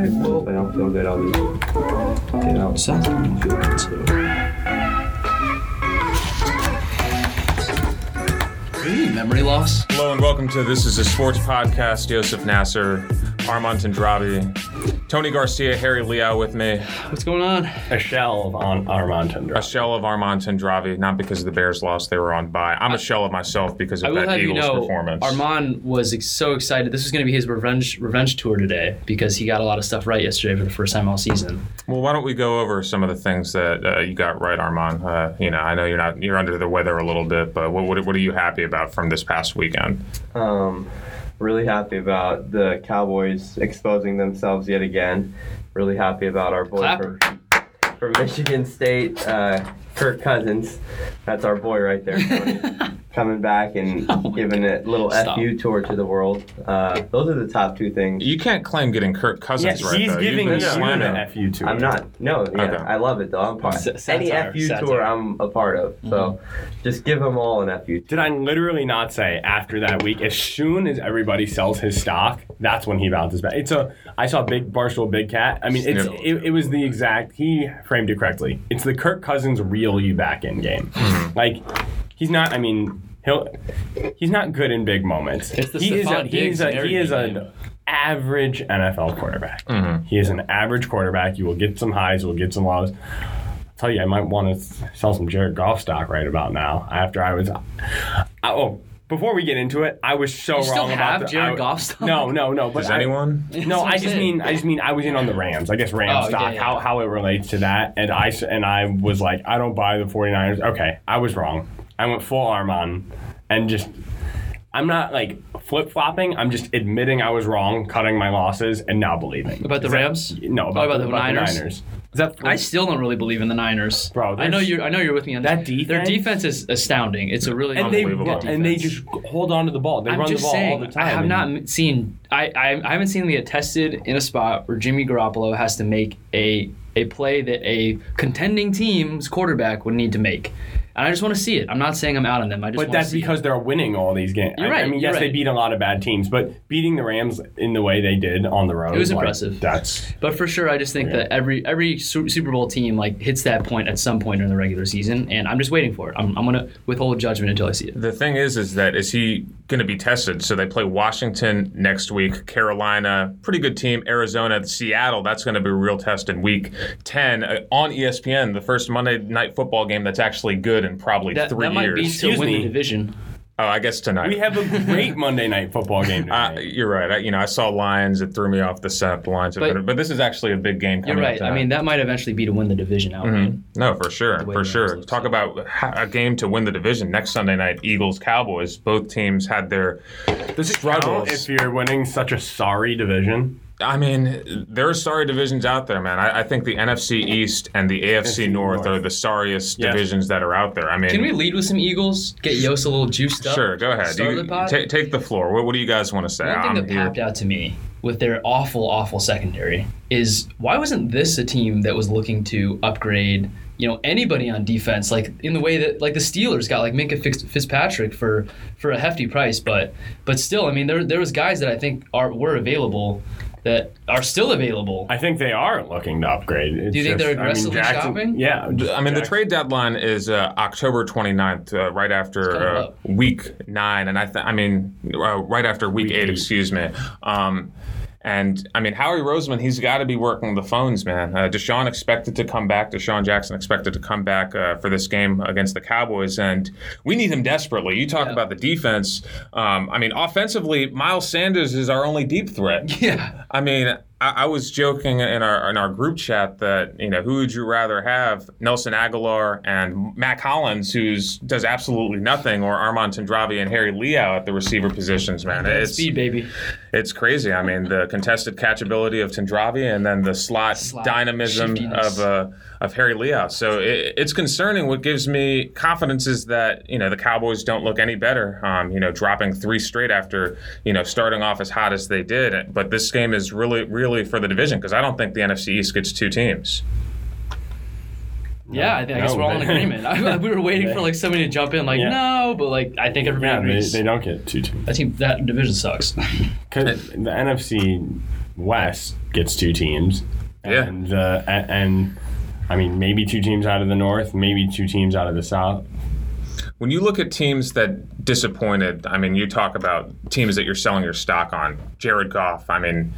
right. Well, I don't feel good, I'll just get out. sounds like you feel good too. Any memory loss? Hello and welcome to This is a Sports Podcast. Joseph Nasser, Armand Tendravi, Tony Garcia, Harry Liao with me. What's going on? a shell of on Armand Tundra. A shell of Armand Tendravi, not because the Bears lost, they were on bye. I'm a shell of myself because of will that have you Eagles know, performance. Armand was ex- so excited. This was going to be his revenge revenge tour today because he got a lot of stuff right yesterday for the first time all season. Well, why don't we go over some of the things that uh, you got right, Armand? Uh, you know, I know you're not you're under the weather a little bit, but what what, what are you happy about from this past weekend? Um, really happy about the Cowboys exposing themselves yet again. Really happy about our boy from, from Michigan State, uh, Kirk Cousins. That's our boy right there. Tony. Coming back and Oh my giving a little Stop. FU tour to the world. Uh, those are the top two things. You can't claim getting Kirk yeah, Cousins right he's though. giving You've you been FU tour. I'm not. No, yeah, Okay. I love it though. I'm part. S- Any FU satire. tour, I'm a part of. So just give them all an FU. Tour. Did I literally not say after that week, as soon as everybody sells his stock, that's when he bounces back? It's a. I saw Big Barstool Big Cat. I mean, it's it, it was the exact. He framed it correctly. It's the Kirk Cousins reel you back in game. Like he's not. I mean, he'll. He's not good in big moments. It's the he is a, he is a, he is an average NFL quarterback. Mm-hmm. He is an average quarterback. You will get some highs. You will get some lows. I'll tell you, I might want to sell some Jared Goff stock right about now. After I was, I, oh, before we get into it, I was so You still wrong have about the, Jared I- Goff stock? No, no, no. But Does I- anyone? no, I just mean I just mean I was in on the Rams. I guess Rams Oh, stock, yeah. how how it relates to that. And I s- and I was like, I don't buy the 49ers. Okay, I was wrong. I went full arm on and just I'm not like flip flopping. I'm just admitting I was wrong, cutting my losses, and now believing. About the Is that- Rams? no, about, Oh, about the, the about the Niners? That I still don't really believe in the Niners, Bro, I know you're. I know you're with me on That Their defense- defense is astounding. It's a really and they and they just hold on to the ball. They I'm run the ball saying, all the time. I have not seen. I, I I haven't seen the attested in a spot where Jimmy Garoppolo has to make a a play that a contending team's quarterback would need to make, and I just want to see it. I'm not saying I'm out on them. I just. But wanna that's see it. because they're winning all these games. You're I- I, mean, you're yes, they beat a lot of bad teams, but beating the Rams in the way they did on the road It was like, impressive. That's But for sure, I just think Yeah. that every every Super Bowl team like hits that point at some point in the regular season, and I'm just waiting for it. I'm, I'm gonna withhold judgment until I see it. The thing is, is that is he going to be tested? So they play Washington next week, Carolina, pretty good team, Arizona, Seattle. That's going to be a real test in Week Ten uh, on ESPN, the first Monday Night Football game that's actually good in probably That, three that might years. be to Excuse win me. the division. oh, I guess tonight. we have a great Monday night football game today. Uh, you're right. I, you know, I saw Lions. It threw me off the set. The Lions, But- but this is actually a big game. You're Coming up right. I mean, that might eventually be to win the division outright. Mhm. No, for sure, for sure. Talk so. about a game to win the division next Sunday night. Eagles, Cowboys. Both teams had their Does it struggles. count if you're winning such a sorry division? I mean, there are sorry divisions out there, man. I, I think the NFC East and the AFC North, North. are the sorriest Yes. divisions that are out there. I mean, Can we lead with some Eagles? Get Yost a little juiced up. sure, go ahead. Start You- the pod? ta- take the floor. What, what do you guys want to say? One thing I'm that here. popped out to me with their awful, awful secondary is why wasn't this a team that was looking to upgrade, you know, anybody on defense, like in the way that like the Steelers got like Minkah Fitzpatrick for for a hefty price, but but still, I mean, there there was guys that I think are were available that are still available. I think they are looking to upgrade. It's Do you think just- they're I mean, aggressively Jackson- shopping? Yeah. I mean, the trade deadline is uh, October 29th, uh, right after uh, week nine, and I, th- I mean, uh, right after week, Week eight, eight. excuse me. Um, and I mean, Howie Roseman, he's got to be working the phones, man. Uh, DeSean expected to come back. DeSean Jackson expected to come back uh, for this game against the Cowboys, and we need him desperately. You talk Yeah. about the defense. Um, I mean, offensively, Miles Sanders is our only deep threat. yeah. I mean, I, I was joking in our in our group chat that you know who would you rather have Nelson Agholor and Mack Hollins, who's does absolutely nothing, or Armand Tendravi and Harry Liao at the receiver positions. Man, it's Speed, baby. it's crazy. I mean, the contested catchability of Tendravi and then the slot, Slot dynamism of uh, of Harry Liao. So it, it's concerning. What gives me confidence is that you know the Cowboys don't look any better. Um, you know, dropping three straight after you know starting off as hot as they did. But this game is really, really for the division because I don't think the NFC East gets two teams. Yeah, I, think, I guess we're all in agreement. I, we were waiting for like somebody to jump in, like Yeah. no, but like I think everybody Yeah, they, agrees. they don't get two teams. that team, that division sucks. 'Cause the NFC West gets two teams. Yeah. And, uh, a- and I mean, maybe two teams out of the North, maybe two teams out of the South. When you look at teams that disappointed, I mean, you talk about teams that you're selling your stock on. Jared Goff, I mean,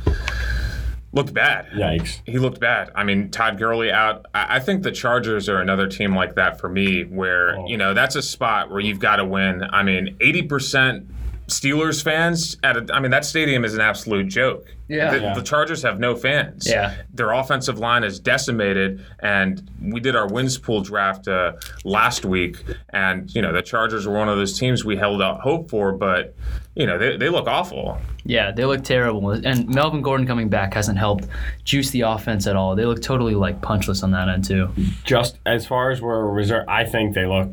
looked bad. Yikes. He looked bad. I mean, Todd Gurley out. I think the Chargers are another team like that for me, where Oh. you know that's a spot where you've got to win. I mean, eighty percent Steelers fans at a, I mean that stadium is an absolute joke. Yeah. The, Yeah. the Chargers have no fans. Yeah. Their offensive line is decimated, and we did our wins pool draft uh, last week, and you know the Chargers were one of those teams we held out hope for, but you know they, they look awful. Yeah, they look terrible. And Melvin Gordon coming back hasn't helped juice the offense at all. They look totally like punchless on that end too. Just as far as we're reserved, I think they look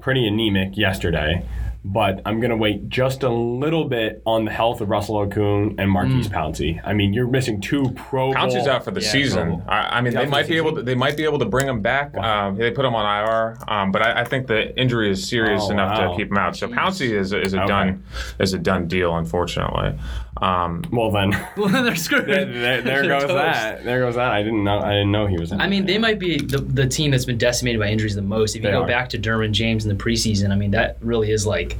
pretty anemic yesterday. But I'm going to wait just a little bit on the health of Russell Okung and Maurkice Pouncey. I mean, you're missing two Pro Bowl. Pouncey's out for the Yeah, season. I, I mean, they might the be able to. They might be able to bring him back. Um, they put him on IR, um, but I, I think the injury is serious Oh, enough wow. to keep him out. So Pouncey is a, is a Okay. done is a done deal, unfortunately. Um, Well, then Well, then they're screwed. there, there, there goes toast. that. There goes that. I didn't know. I didn't know he was. In I mean, they might be the, the team that's been decimated by injuries the most. If you They go are. back to Derwin James in the preseason, I mean, that really is like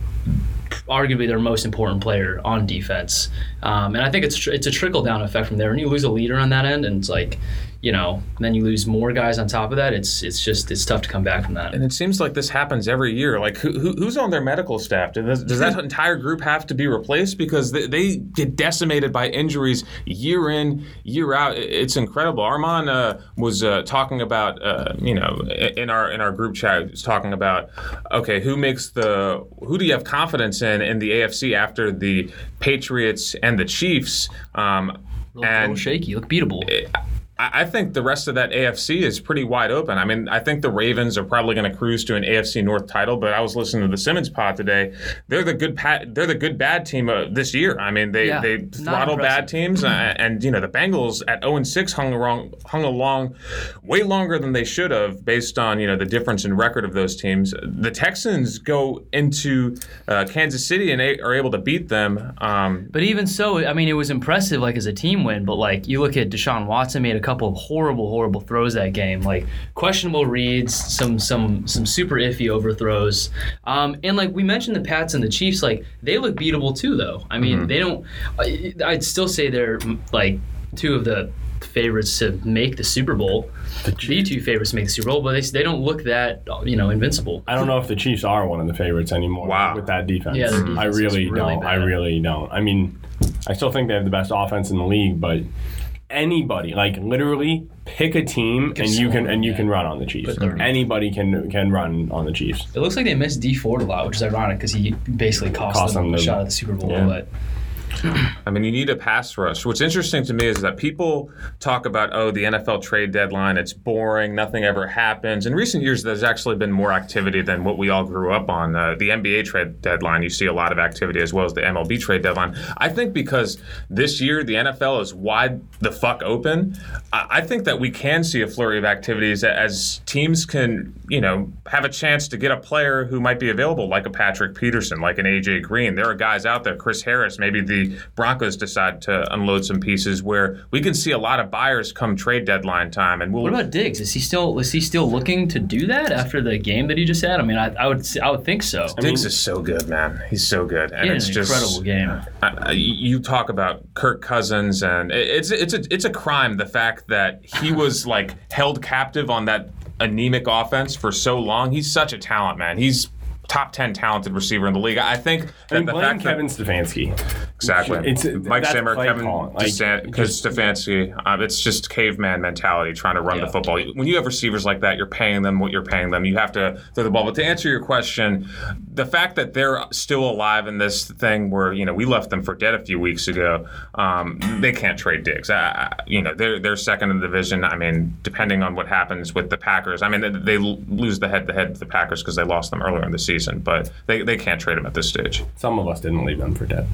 arguably their most important player on defense. Um, and I think it's tr- it's a trickle down effect from there. When you lose a leader on that end, and it's like, you know, then you lose more guys on top of that. It's it's just it's tough to come back from that. and it seems like this happens every year. Like who, who, who's on their medical staff? Does, does that entire group have to be replaced because they, they get decimated by injuries year in year out? It's incredible. Armand uh, was uh, talking about uh, you know in our in our group chat was talking about okay who makes the who do you have confidence in in the AFC after the Patriots and the Chiefs? Um, Look a and little shaky, look beatable. I I think the rest of that AFC is pretty wide open. I mean, I think the Ravens are probably going to cruise to an AFC North title. But I was listening to the Simmons pod today. They're the good pat. They're the good bad team uh, this year. I mean, they Yeah, they throttle bad teams, uh, and you know the Bengals at 0 and 6 hung along hung along way longer than they should have, based on you know the difference in record of those teams. The Texans go into uh, Kansas City and a- are able to beat them. Um, But even so, I mean, it was impressive, like as a team win. But like you look at Deshaun Watson made a couple of horrible, horrible throws that game, like questionable reads, some some some super iffy overthrows, um, and like we mentioned the Pats and the Chiefs, like they look beatable too, though. I mean, they don't. I- I'd still say they're like two of the favorites to make the Super Bowl. The two favorites to make the Super Bowl, but they, they don't look that you know invincible. I don't know if the Chiefs are one of the favorites anymore. Wow. With that defense. Yeah, their I really really don't. I really don't. I mean, I still think they have the best offense in the league, but anybody, like literally, pick a team and you can and you can run on the Chiefs. Anybody can can run on the Chiefs. It looks like they missed Dee Ford a lot, which is ironic because he basically cost, Cost them them a the- shot at the Super Bowl. yeah. But I mean, you need a pass rush. What's interesting to me is that people talk about, oh, the NFL trade deadline, it's boring, nothing ever happens. In recent years, there's actually been more activity than what we all grew up on. Uh, the NBA trade deadline, you see a lot of activity as well as the MLB trade deadline. I think because this year the NFL is wide the fuck open, I, I think that we can see a flurry of activities as teams can, you know, have a chance to get a player who might be available, like a Patrick Peterson, like an AJ Green. There are guys out there, Chris Harris, maybe the Broncos decide to unload some pieces where we can see a lot of buyers come trade deadline time, and we'll. what about Diggs? Is he still is he still looking to do that after the game that he just had? I mean, I, I would I would think so. Diggs mean- is so good, man. He's so good, and He had it's an just incredible game. I- I- you talk about Kirk Cousins, and it- it's it's a it's a crime the fact that he was like held captive on that anemic offense for so long. He's such a talent, man. He's top ten talented receiver in the league. I think that I mean, the blame fact Kevin that Stefanski. exactly It's- Mike that's Zimmer, Kevin calling. Like, Desant, just- Stefanski, uh, it's just caveman mentality trying to run Yeah. the football. When you have receivers like that, you're paying them what you're paying them. You have to throw the ball. But to answer your question, the fact that they're still alive in this thing where you know we left them for dead a few weeks ago, um, they can't trade Diggs. I, I- you know they're they're second in the division. I mean, depending on what happens with the Packers, I mean they, they lose the head to head with the Packers because they lost them earlier in the season, but they, they can't trade him at this stage. Some of us didn't leave them for dead.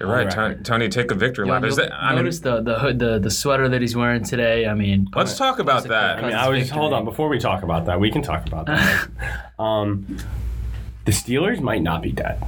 You're right, the Tony, Take a victory You'll- lap. Is you'll that? I mean, notice the the hood, the the sweater that he's wearing today. I mean, let's talk about that. I mean, I was victory. hold on before we talk about that. We can talk about that. um, the Steelers might not be dead.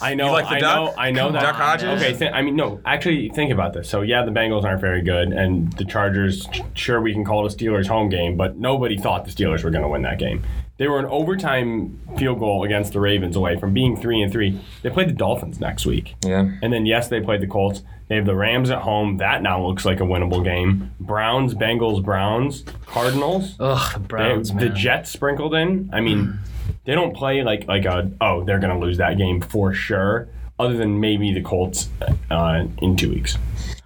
I know. like the I Duck? know. I know Come that. Duck Hodges? Okay. Th- I mean, no. Actually, think about this. So yeah, the Bengals aren't very good, and the Chargers. Sure, we can call it a Steelers home game, but nobody thought the Steelers were going to win that game. They were an overtime field goal against the Ravens away from being three and three. They played the Dolphins next week. Yeah. And then yes, they played the Colts. They have the Rams at home. That now looks like a winnable game. Browns, Bengals, Browns, Cardinals. Ugh, the They- Browns, the. Jets sprinkled in. I mean, they don't play like like a oh they're gonna lose that game for sure. Other than maybe the Colts uh, in two weeks,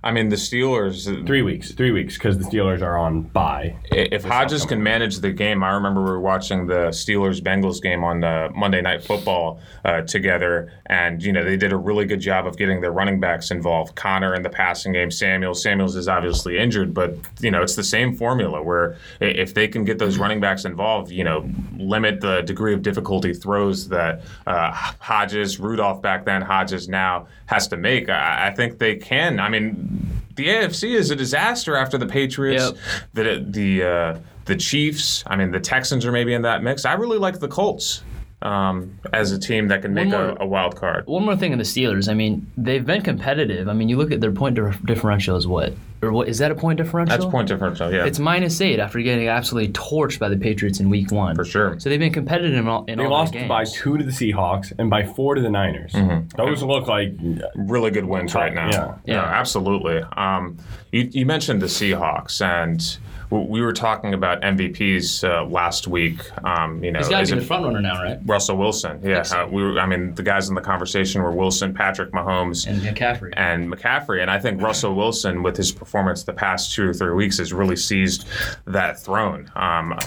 I mean, the Steelers. three weeks, three weeks because the Steelers are on bye. If Hodges can manage the game, I remember we were watching the Steelers Bengals game on uh, Monday Night Football uh, together, and you know they did a really good job of getting their running backs involved. Conner in the passing game, Samuels. Samuels is obviously injured, but you know it's the same formula where if they can get those running backs involved, you know, limit the degree of difficulty throws that uh, Hodges, Rudolph back then, Hodges now has to make. I, I think they can. I mean, the AFC is a disaster after the Patriots Yep. the the uh, the Chiefs. I mean, the Texans are maybe in that mix. I really like the Colts um, as a team that can make One a, a wild card. One more thing in the Steelers. I mean, they've been competitive. I mean, you look at their point dif- differential is what? Or what is that a point differential? That's point differential, yeah, It's minus eight after getting absolutely torched by the Patriots in Week One. for sure. So they've been competitive in all, in They all lost games. by two to the Seahawks and by four to the Niners. Those look like Really good wins right now. Yeah. Yeah. absolutely. Um, you, you mentioned the Seahawks, and w- we were talking about MVPs uh, last week. Um, you know, He's got is to be it the front runner now, right? Russell Wilson? Yeah, so. uh, we were, I mean, the guys in the conversation were Wilson, Patrick Mahomes, And McCaffrey. and McCaffrey. And I think Russell Wilson, with his performance the past two or three weeks, has really seized that throne. Um,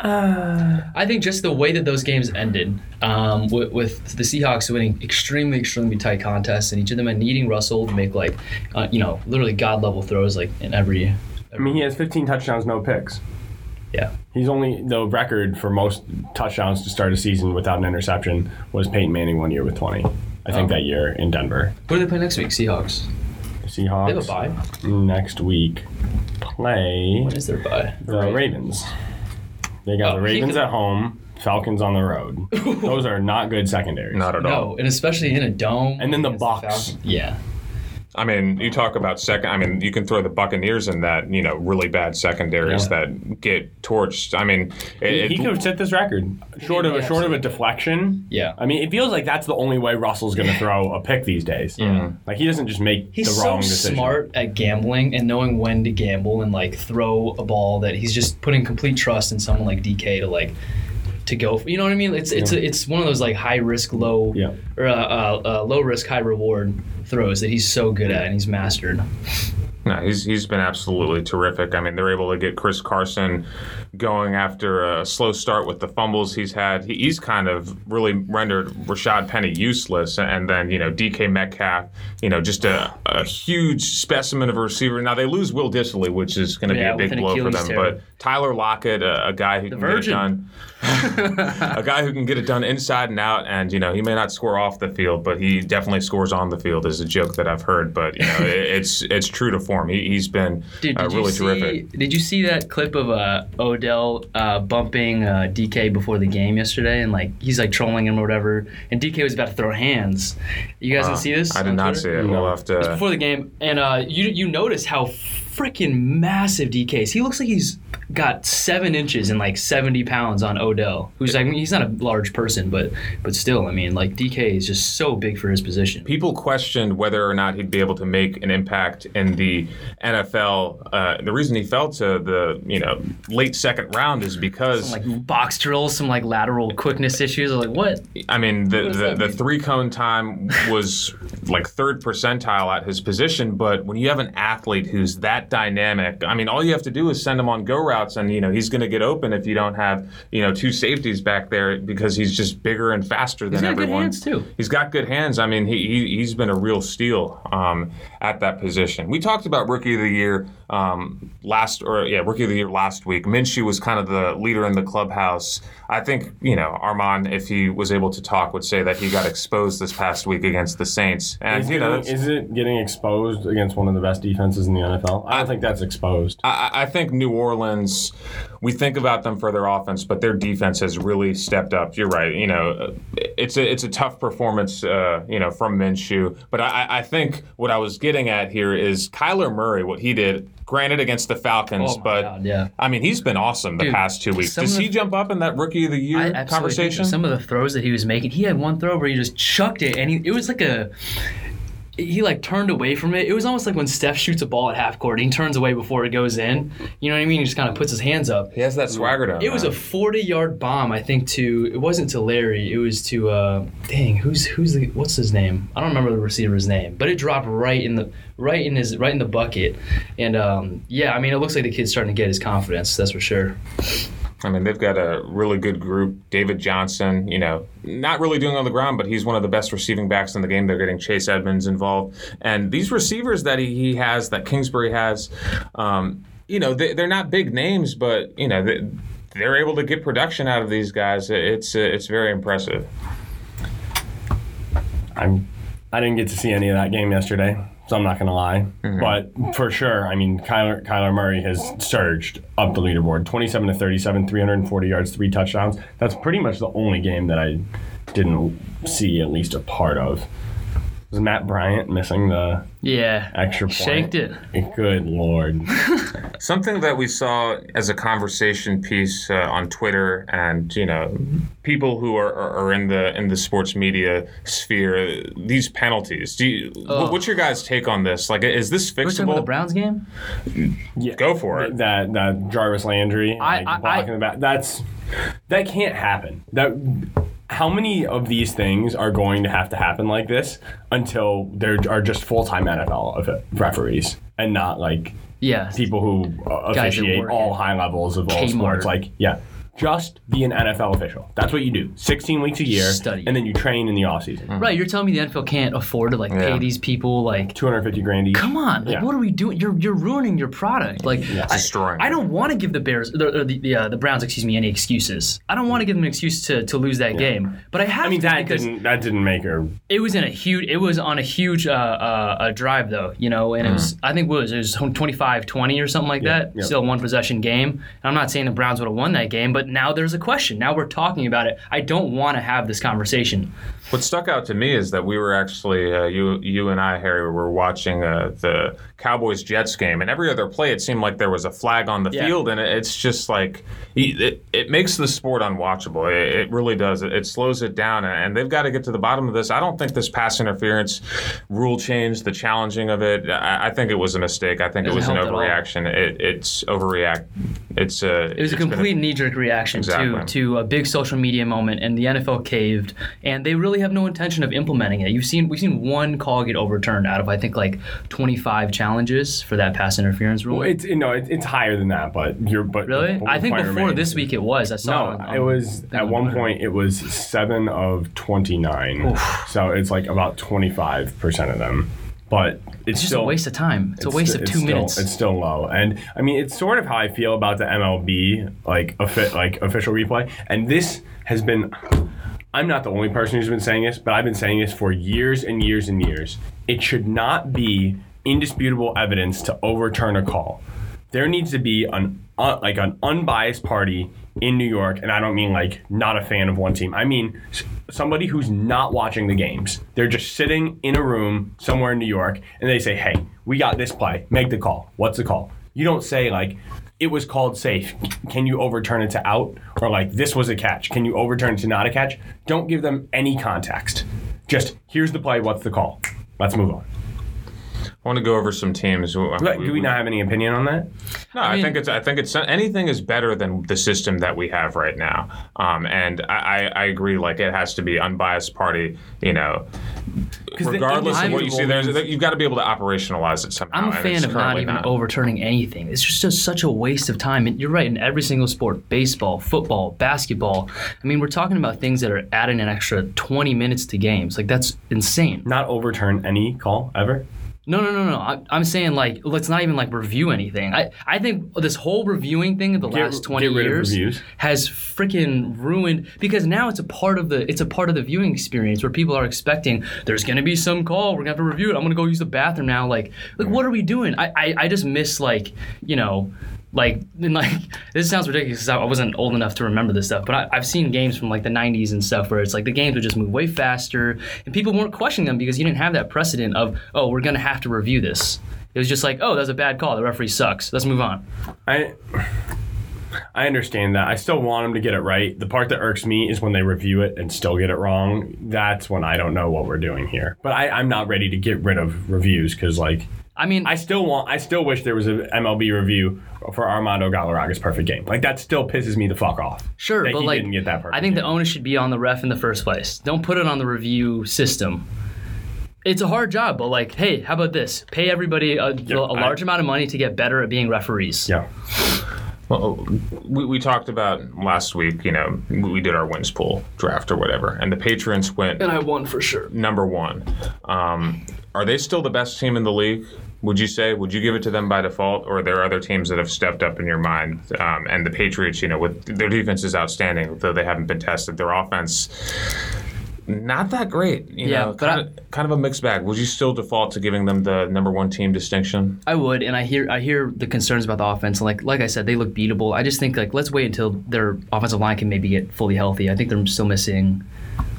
uh, I think just the way that those games ended, um, with, with the Seahawks winning extremely, extremely tight contests, and each of them needing Russell to make like, uh, you know, literally god level throws like in every. I mean, he has 15 touchdowns, no picks. Yeah. He's only the record for most touchdowns to start a season without an interception was Peyton Manning one year with 20. I think Oh. that year in Denver. Who do they play next week? Seahawks. Seahawks They have a bye. next week play What is their bye? the Ravens. They got Oh, the Ravens could- at home, Falcons on the road. Those are not good secondaries. not at all. No, and especially in a dome. And then the against Bucks. Falcons. yeah. I mean, you talk about second. I mean, you can throw the Buccaneers in that. You know, really bad secondaries Yeah. that get torched. I mean, He, it, he could have set this record short of Yeah, a short of a deflection. Yeah. I mean, it feels like that's the only way Russell's going to throw a pick these days. Mm-hmm. Like he doesn't just make He's the so wrong decision. smart at gambling and knowing when to gamble and like throw a ball that he's just putting complete trust in someone like DK to like to go. For, you know what I mean? It's it's it's one of those like high risk, low Yeah. or uh, uh, low risk, high reward throws that he's so good at and he's mastered. no, he's he's been absolutely terrific. I mean, they're able to get Chris Carson going after a slow start with the fumbles he's had. He, he's kind of really rendered Rashaad Penny useless, and then you know DK Metcalf, you know, just a, a huge specimen of a receiver. Now they lose Will Dissly, which is going to Yeah, be a big blow for them. But Tyler Lockett, a, a guy who can Virgin. get it done. a guy who can get it done inside and out, and you know he may not score off the field, but he definitely scores on the field. Is a joke that I've heard, but you know it, it's it's true to form. He, he's been Dude, uh, really see? terrific. Did you see that clip of uh, Odell uh, bumping uh, DK before the game yesterday, and like he's like trolling him or whatever, and DK was about to throw hands. You guys Uh, didn't see this? I did not Twitter? see it. We'll have It was before the game, and uh, you you notice how freaking massive DK is. He looks like he's got seven inches and like seventy pounds on Odell, who's like I mean, he's not a large person, but but still, I mean, like DK is just so big for his position. People questioned whether or not he'd be able to make an impact in the NFL. Uh, the reason he fell to the you know late second round is because Some like box drills, some like lateral quickness issues. I was like, what? I mean, the, the, the three cone time was like third percentile at his position, but when you have an athlete who's that dynamic, I mean, all you have to do is send him on go routes, and you know he's going to get open if you don't have you know two safeties back there because he's just bigger and faster than He's got good hands too. He's got good hands. I mean, he, he he's been a real steal um, at that position. We talked about rookie of the year um, last, or yeah, rookie of the year last week. Minshew Minshew was kind of the leader in the clubhouse. I think you know Armand, if he was able to talk, would say that he got exposed this past week against the Saints, and Is, you know. getting- is it getting exposed against one of the best defenses in the NFL? I don't think that's exposed. I, I think New Orleans, we think about them for their offense, but their defense has really stepped up. You're right. You know, it's a it's a tough performance. Uh, you know, from Minshew. But I, I think what I was getting at here is Kyler Murray. What he did, granted against the Falcons, Oh but God, yeah. I mean he's been awesome the Dude, past two weeks. Does of he the- jump up in that Rookie of the Year I conversation? Some of the throws that he was making, he had one throw where he just chucked it, and he, it was like a. He like turned away from it. It was almost like when Steph shoots a ball at half court, and he turns away before it goes in. You know what I mean? He just kind of puts his hands up. he has that swagger down. It was a 40 yard bomb, I think. To it wasn't to Larry. It was to uh, dang, who's who's the what's his name? I don't remember the receiver's name, but it dropped right in the right in his right in the bucket. And um, yeah, I mean, it looks like the kid's starting to get his confidence. That's for sure. I mean, they've got a really good group. David Johnson, you know, not really doing on the ground, but he's one of the best receiving backs in the game. They're getting Chase Edmonds involved. And these receivers that he, he has, that Kingsbury has, um, you know, they, they're not big names, but, you know, they, they're able to get production out of these guys. It's, uh, it's very impressive. I'm I didn't get to see any of that game yesterday, so I'm not gonna lie. Mm-hmm. But for sure, I mean Kyler Kyler Murray has surged up the leaderboard. 27 to 37, 340 yards, three touchdowns. That's pretty much the only game that I didn't see at least a part of. Was Matt Bryant missing the Yeah, extra point? shanked it. Good lord. Something that we saw as a conversation piece uh, on Twitter, and you know, people who are, are, are in the in the sports media sphere, these penalties. Do you, Oh. what's your guys' take on this? Like, is this We're talking about the? Browns game. Yeah. Go for it. That that Jarvis Landry I- like, I- blocking I- the back. That's that can't happen. That how many of these things are going to have to happen like this until there are just full time NFL referees and not like Yeah, people who uh, officiate all high levels of all Kmart. sports. Like yeah. Just be an NFL official. That's what you do. 16 weeks a year, Study. and then you train in the off season. right. You're telling me the NFL can't afford to like Yeah. pay these people like 250 grand each. Come on, like Yeah. what are we doing? You're you're ruining your product. Like I, Destroying I it. don't want to give the Bears or the the, the, uh, the Browns, excuse me, any excuses. I don't want to give them an excuse to, to lose that game. But I have I mean to that because didn't that didn't make her it was in a huge it was on a huge uh, uh, uh, drive though, you know, and it was I think what was it, it was 25-20 or something like that. Mm-hmm. yeah. Still a one possession game. And I'm not saying the Browns would have won that game, but now there's a question. Now we're talking about it. I don't want to have this conversation. What stuck out to me is that we were actually uh, you you and I Harry were watching uh, the Cowboys Jets game, and every other play it seemed like there was a flag on the Yeah. field, and it- it's just like it, it makes the sport unwatchable. It, it really does. It, it slows it down, and they've got to get to the bottom of this. I don't think this pass interference rule change, the challenging of it, I, I think it was a mistake. I think it was an help at all. overreaction. It, it's overreact. It's uh, It was a complete knee jerk reaction Exactly. to, to a big social media moment, and the NFL caved, and they really have no intention of implementing it. You've seen we've seen one call get overturned out of I think like 25 challenges for that pass interference rule. Well, it's you know it, it's higher than that, but you're but really? I think before remains. this week it was. I saw No, it. on- it was at one Twitter. point it was seven of twenty nine, so it's like about twenty five percent of them. But it's, It's just still a waste of time. It's, a waste of it's two still- minutes. It's still low, and I mean it's sort of how I feel about the MLB like offi- like official replay, and this has been. I'm not the only person who's been saying this, but I've been saying this for years and years and years. It should not be indisputable evidence to overturn a call. There needs to be an uh, like an unbiased party in New York, and I don't mean like not a fan of one team. I mean somebody who's not watching the games. They're just sitting in a room somewhere in New York, and they say, "Hey, we got this play. Make the call. What's the call?" You don't say like, "It was called safe. Can you overturn it to out?" Or like, "This was a catch. Can you overturn it to not a catch?" Don't give them any context. Just here's the play. What's the call? Let's move on. I want to go over some teams. But Do we not have any opinion on that? No, I, mean- think it's. I think it's anything is better than the system that we have right now. Um, and I, I, I agree. Like it has to be unbiased party. You know, the regardless of what you see, there's you've got to be able to operationalize it somehow. I'm a fan of not currently even overturning anything. It's just, just such a waste of time. And you're right, in every single sport baseball, football, basketball. I mean, we're talking about things that are adding an extra 20 minutes to games. Like, that's insane. Not overturn any call ever. No, no, no, no. I, I'm saying like let's not even like review anything. I, I think this whole reviewing thing of the Get- last 20 get rid of years has freaking ruined because now it's a part of the it's a part of the viewing experience where people are expecting there's gonna be some call we're gonna have to review it. I'm gonna go use the bathroom now. Like like what are we doing? I I, I just miss like you know. Like, and like this sounds ridiculous because I wasn't old enough to remember this stuff, but I, I've seen games from like the 90s and stuff where it's like the games would just move way faster and people weren't questioning them because you didn't have that precedent of, oh, we're to have to review this. It was just like, oh, that's a bad call. The referee sucks. Let's move on. I I understand that. I still want them to get it right. The part that irks me is when they review it and still get it wrong. That's when I don't know what we're doing here. But I, I'm not ready to get rid of reviews because, like, I mean, I still want. I still wish there was an MLB review for Armando Galarraga's perfect game. Like that still pisses me the fuck off. Sure, that but he like didn't get that perfect I think the game. onus should be on the ref in the first place. Don't put it on the review system. It's a hard job, but like, hey, how about this? Pay everybody a large amount of money to get better at being referees. Yeah. Well, we, we talked about last week, you know, we we did our wins pool draft or whatever, and the Patriots went And I won for sure. number one. Um, are they still the best team in the league? Would you say? Would you give it to them by default, or are there other teams that have stepped up in your mind? Um, and the Patriots, you know, with their defense is outstanding, though they haven't been tested. Their offense, not that great. You Yeah, know, kind, of, kind of a mixed bag. Would you still default to giving them the number one team distinction? I would, and I hear I hear the concerns about the offense. And like like I said, they look beatable. I just think like let's wait until their offensive line can maybe get fully healthy. I think they're still missing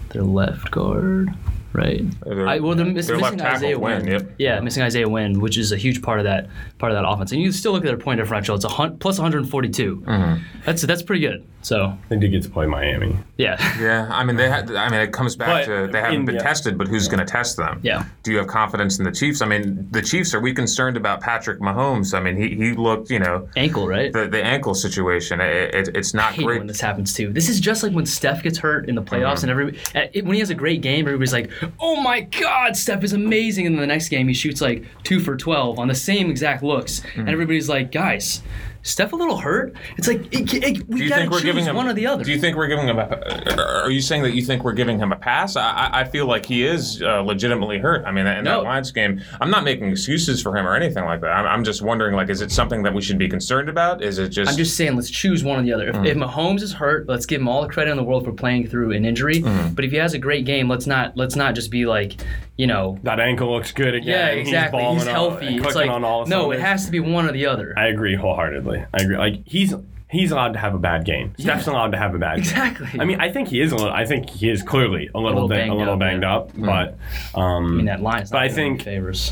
their left guard, right? Their- I, well, they're miss, their missing left tackle, Isaiah Wynn, Wynn. yep. Yeah, missing Isaiah Wynn, which is a huge part of that part of that offense. And you still look at their point differential; it's a hun- plus 142. Mm-hmm. That's that's pretty good. So They did get to play Miami. yeah, Yeah, I mean they had. I mean it comes back But to they haven't in- been yeah. tested, but who's going to test them? yeah. Do you have confidence in the Chiefs? I mean, the Chiefs are we concerned about Patrick Mahomes? I mean, he, he looked, you know, Ankle, right? the, the ankle situation. It, it, it's I not hate great. when this happens too. This is just like when Steph gets hurt in the playoffs, and every uh, when he has a great game, everybody's like, "Oh my God, Steph is amazing!" And then the next game, he shoots like two for twelve on the same exact looks, and everybody's like, "Guys, Steph a little hurt." It's like it, it, we do you gotta think we're choose giving him one or the other. Do you think we're giving him a? Are you saying that you think we're giving him a pass? I, I- feel like he is uh, legitimately hurt. I mean, in No. that Lions game, I'm not making excuses for him or anything like that. I'm, I'm just wondering, like, is it something that we should be concerned about? Is it just? I'm just saying, let's choose one or the other. If, if Mahomes is hurt, let's give him all the credit in the world for playing through an injury. But if he has a great game, let's not let's not just be like, you know, That ankle looks good again. yeah, exactly. He's, He's, on- healthy. and It's like on no, it has to be one or the other. I agree wholeheartedly. I agree. Like he's he's allowed to have a bad game. Steph's allowed to have a bad Exactly. game. Exactly. I mean, I think he is a little. I think he is clearly a little, little bit, banged a little up, banged yeah. up. But um, I mean, that line's But I think- favors.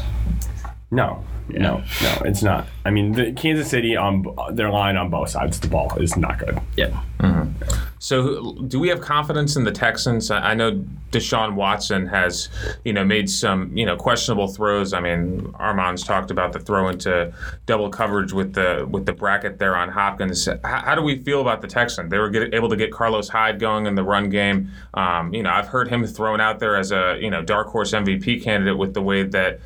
No, no, no, it's not. I mean, the Kansas City on their line on both sides of the ball is not good. Yeah. So, do we have confidence in the Texans? I I know Deshaun Watson has, you know, made some, you know, questionable throws. I mean, Armand's talked about the throw into double coverage with the with the bracket there on Hopkins. How, how do we feel about the Texans? They were get, able to get Carlos Hyde going in the run game. Um, you know, I've heard him thrown out there as a, you know, dark horse MVP candidate with the way that,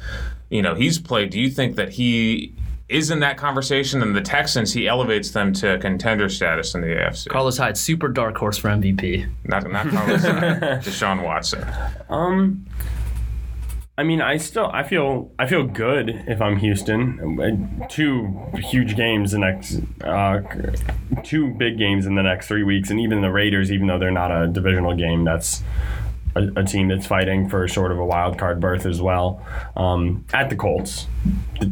you know, he's played. Do you think that he is in that conversation and the Texans he elevates them to contender status in the AFC? Carlos Hyde, super dark horse for MVP. Not not Carlos Hyde, Deshaun Watson. Um, I mean, I still I feel I feel good if I'm Houston. Uh, Two huge games the next, uh, two big games in the next three weeks, and even the Raiders, even though they're not a divisional game, that's a, a team that's fighting for sort of a wild card berth as well. Um, at the Colts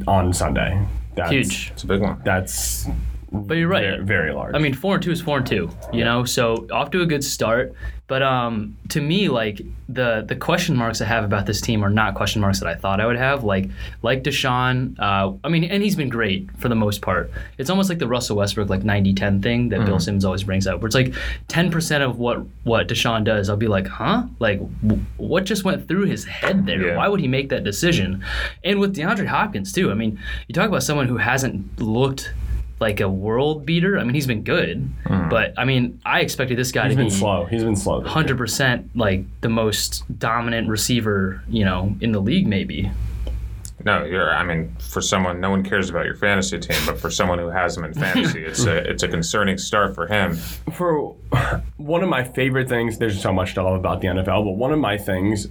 on Sunday. That's, Huge. It's a big one. That's But you're right. very, very large. I mean, four and two is four and two. You know, so off to a good start. But um, to me, like the the question marks I have about this team are not question marks that I thought I would have. Like like Deshaun. Uh, I mean, and he's been great for the most part. It's almost like the Russell Westbrook like 90-10 thing that Bill Simmons always brings up, where it's like ten percent of what what Deshaun does, I'll be like, huh? Like w- what just went through his head there? Yeah. Why would he make that decision? And with DeAndre Hopkins too. I mean, you talk about someone who hasn't looked like a world beater. I mean, he's been good, hmm. but I mean, I expected this guy he's to been be slow. He's been slow. hundred percent like the most dominant receiver, you know, in the league, maybe. No, you're. I mean, for someone, no one cares about your fantasy team, but for someone who has him in fantasy, it's a it's a concerning start for him. for one of my favorite things there's so much to love about the NFL but one of my things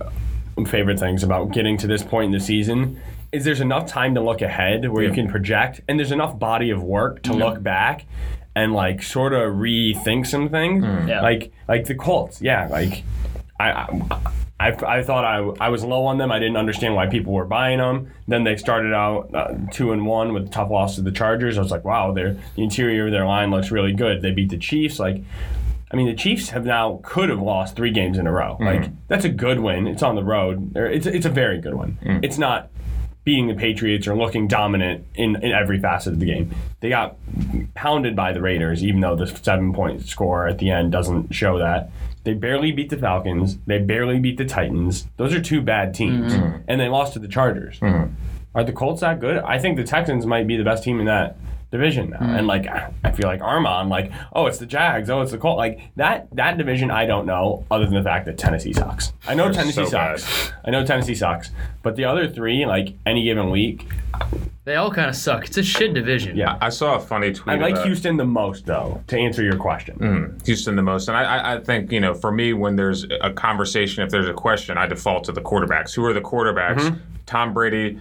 favorite things about getting to this point in the season is there's enough time to look ahead where you can project, and there's enough body of work to look back and like sort of rethink some things. Hmm. Yeah. Like like the Colts, yeah. Like I. I I, I thought I, I was low on them. I didn't understand why people were buying them. Then they started out uh, two and one with a tough loss to the Chargers. I was like, wow, their the interior of their line looks really good. They beat the Chiefs. Like, I mean, the Chiefs have now could have lost three games in a row. Hmm. Like, that's a good win. It's on the road. It's it's a very good one. Hmm. It's not beating the Patriots or looking dominant in, in every facet of the game. They got pounded by the Raiders, even though the seven point score at the end doesn't show that. They barely beat the Falcons. They barely beat the Titans. Those are two bad teams. Mm-hmm. And they lost to the Chargers. Mm-hmm. Are the Colts that good? I think the Texans might be the best team in that division now. And like I feel like Armand, like, oh, it's the Jags, oh, it's the Colts. Like that that division I don't know, other than the fact that Tennessee sucks. I know They're Tennessee so bad. sucks. I know Tennessee sucks. But the other three, like any given week, They all kind of suck. It's a shit division. yeah. I saw a funny tweet. I like about- Houston the most though, to answer your question. Houston the most. And I, I, I think, you know, for me, when there's a conversation, if there's a question, I default to the quarterbacks. Who are the quarterbacks? Mm-hmm. Tom Brady,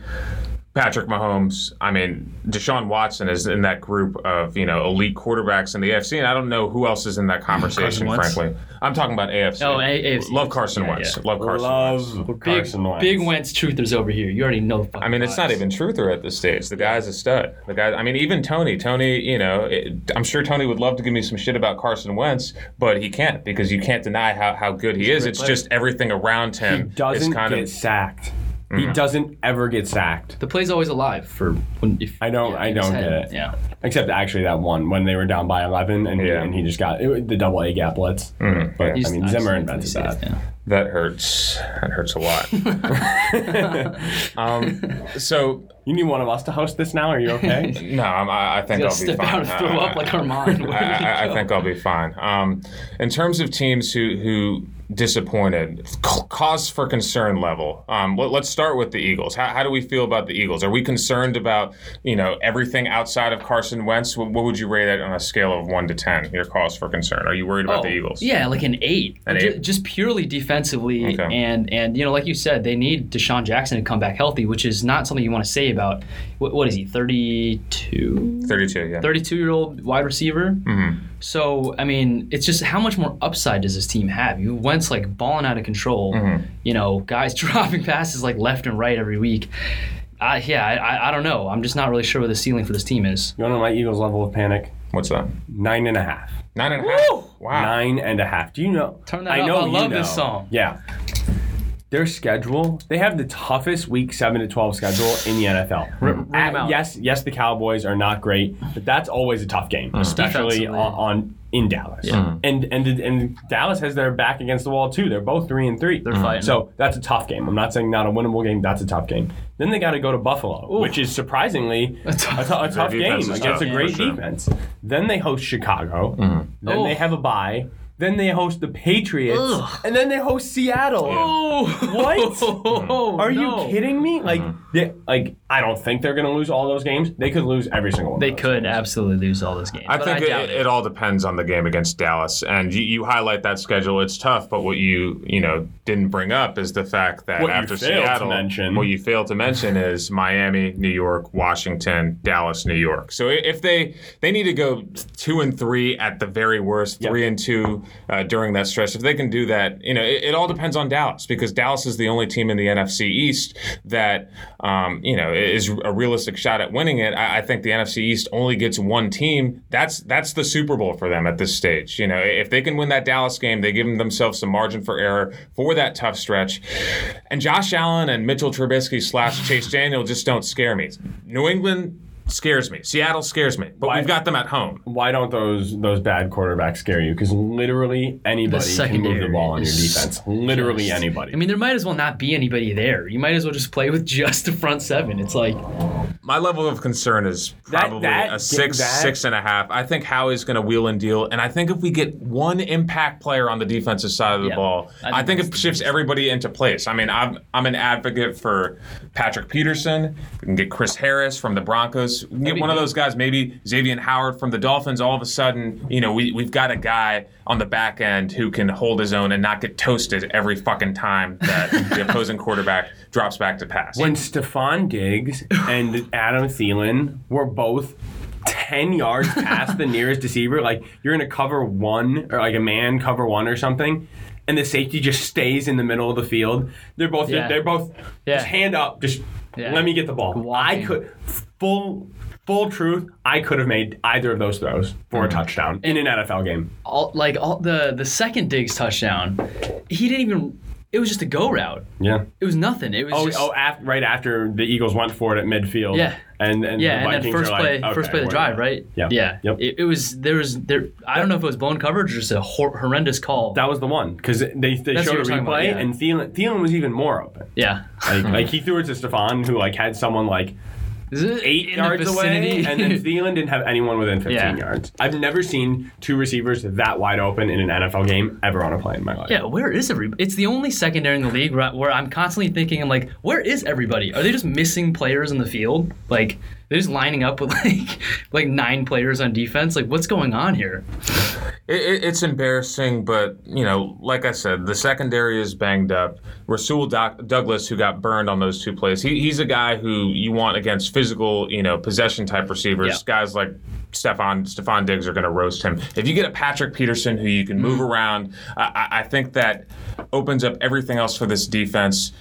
Patrick Mahomes. I mean, Deshaun Watson is in that group of, you know, elite quarterbacks in the AFC. And I don't know who else is in that conversation, Wentz? frankly. I'm talking about AFC. Oh, AFC. Love Carson Yeah, Wentz. yeah. Love Carson Love Wentz. Big, Carson Wentz. big Wentz truthers over here. You already know. the I mean, it's not vibes. even truther at this stage. The guy's a stud. The guy. I mean, even Tony. Tony. You know, it, I'm sure Tony would love to give me some shit about Carson Wentz, but he can't because you can't deny how, how good he is. It's player. just everything around He him doesn't is kind get of. sacked. He Mm-hmm. doesn't ever get sacked. The play's always alive for when. If, I don't- I in his don't head. get it. Yeah. Except actually that one when they were down by 11 and, he, Yeah. and he just got it, the double A gap blitz. Mhm. But He's- I mean, I've Zimmer seen it invented from that. Yeah. That hurts. That hurts a lot. um, so You need one of us to host this now. Are you okay? no, I'm, I, I think Gotta I'll be step fine. out and throw I- up like Armand. Where I, did he I, I go? think I'll be fine. Um, in terms of teams who who disappointed, c- cause for concern level. Um, let, us start with the Eagles. How, how do we feel about the Eagles? Are we concerned about you know everything outside of Carson Wentz? What, what would you rate it on a scale of one to ten? Your cause for concern. Are you worried about Oh, the Eagles? Yeah, like an eight. An eight? Just purely defensively, Okay. and and you know, like you said, they need DeSean Jackson to come back healthy, which is not something you want to say about. What, what is he? 32? Thirty-two. Yeah. 32 year old wide receiver. Mm-hmm. So I mean, it's just how much more upside does this team have? You Wentz like balling out of control. Mm-hmm. You know, guys dropping passes like left and right every week. I, yeah, I, I- I don't know. I'm just not really sure what the ceiling for this team is. you want to know my Eagles level of panic? What's that? Nine and a half. Nine and a half. Wow. Nine and a half. Do you know? Turn that I up. know I you love know. this song. Yeah. Their schedule, they have the toughest week 7 to 12 schedule in the NFL. ring At- 'em out. yes, yes, the Cowboys are not great, but that's always a tough game, especially on, on in Dallas. Yeah. Mm-hmm. And and and Dallas has their back against the wall too. They're both 3 and 3. They're fighting. So that's a tough game. I'm not saying not a winnable game. That's a tough game. Then they got to go to Buffalo, which is surprisingly a, tough- tou- tough game against tough, a great sure. defense. Then they host Chicago. Mm-hmm. Then Oh. they have a bye. Then they host the Patriots, Ugh. and then they host Seattle. Oh, What? Are no. you kidding me? Like, mm-hmm. they, like I don't think they're going to lose all those games. They could lose every single one. They of those could games. absolutely lose all those games. I but think I it, doubt it. all depends on the game against Dallas, and you, you highlight that schedule. It's tough, but what you you know didn't bring up is the fact that What you after failed to Seattle, mention. what you failed to mention is Miami, New York, Washington, Dallas, New York. So if they they need to go two and three at the very worst, three and two uh, during that stretch. If they can do that, you know, it, it all depends on Dallas because Dallas is the only team in the NFC East that um, you know is a realistic shot at winning it. I, I think the NFC East only gets one team. That's that's the Super Bowl for them at this stage. You know, if they can win that Dallas game, they give themselves some margin for error for that tough stretch. And Josh Allen and Mitchell Trubisky slash Chase Daniel just don't scare me. New England scares me. Seattle scares me. But Why- we've got them at home. Why don't those those bad quarterbacks scare you? Because literally anybody can move the secondary ball on your is defense. Literally just- anybody. I mean, there might as well not be anybody there. You might as well just play with just the front seven. It's like, My level of concern is That- probably that- a six, that- six and a half. I think Howie's going to wheel and deal, and I think if we get one impact player on the defensive side of the Yeah. ball, I I think think, it shifts everybody into place. I mean, I'm I'm an advocate for Patrick Peterson. We can get Chris Harris from the Broncos, Cowboys get Maybe- one of those guys, maybe Xavier Howard from the Dolphins. All of a sudden, you know, we we've got a guy on the back end who can hold his own and not get toasted every fucking time that the opposing quarterback drops back to pass. when Stefon Diggs and Adam Thielen were both 10 yards past the nearest receiver, like you're in a cover one or like a man cover one or something, and the safety just stays in the middle of the field. They're both Yeah. they're both Yeah. just hand up, just Yeah. let me get the ball. Walking. I could full full truth, I could have made either of those throws for a mm-hmm. touchdown in an NFL game. all like all the the second Diggs touchdown, he didn't even. It was just a go route. Yeah. It was nothing. It was Oh, just, oh af- right after the Eagles went for it at midfield. Yeah. And and yeah, the and then first play, like, first play of the drive, right? Yeah. yeah. Yep. It, it was there was there. I don't know if it was blown coverage or just a hor- horrendous call. That was the one because they, they That's showed a what you're talking replay about, yeah. and Thielen, Thielen was even more open. yeah, Like, like he threw it to Stefon who like had someone like eight yards away, and then Thielen didn't have anyone within 15 Yeah. yards. I've never seen two receivers that wide open in an NFL game ever on a play in my life. Yeah, where is everybody? It's the only secondary in the league where, where I'm constantly thinking, I'm like, where is everybody? Are they just missing players in the field? Like they're just lining up with like like nine players on defense. Like what's going on here? It, it, it's embarrassing, but you know, like I said, the secondary is banged up. Rasul Doc, Douglas, who got burned on those two plays, he, he's a guy who you want against physical, you know, possession type receivers. Yeah. Guys like Stefon Stefon Diggs are going to roast him. If you get a Patrick Peterson who you can move Mm-hmm. around, I- I think that opens up everything else for this defense.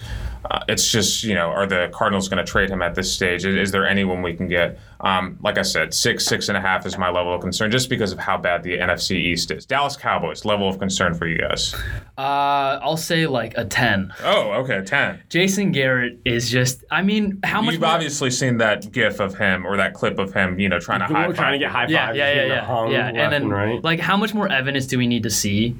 Uh, it's just, you know, are the Cardinals going to trade him at this stage? Is, is there anyone we can get? Um, like I said, six, six and a half is my level of concern just because of how bad the NFC East is. Dallas Cowboys, level of concern for you guys. Uh, I'll say like a ten. Oh, okay, 10. Jason Garrett is just. I mean, how much? You've more- obviously seen that gif of him or that clip of him, you know, trying to high We're trying to get high five. yeah, yeah, yeah, getting yeah, hung yeah. left And then, right. like, how much more evidence do we need to see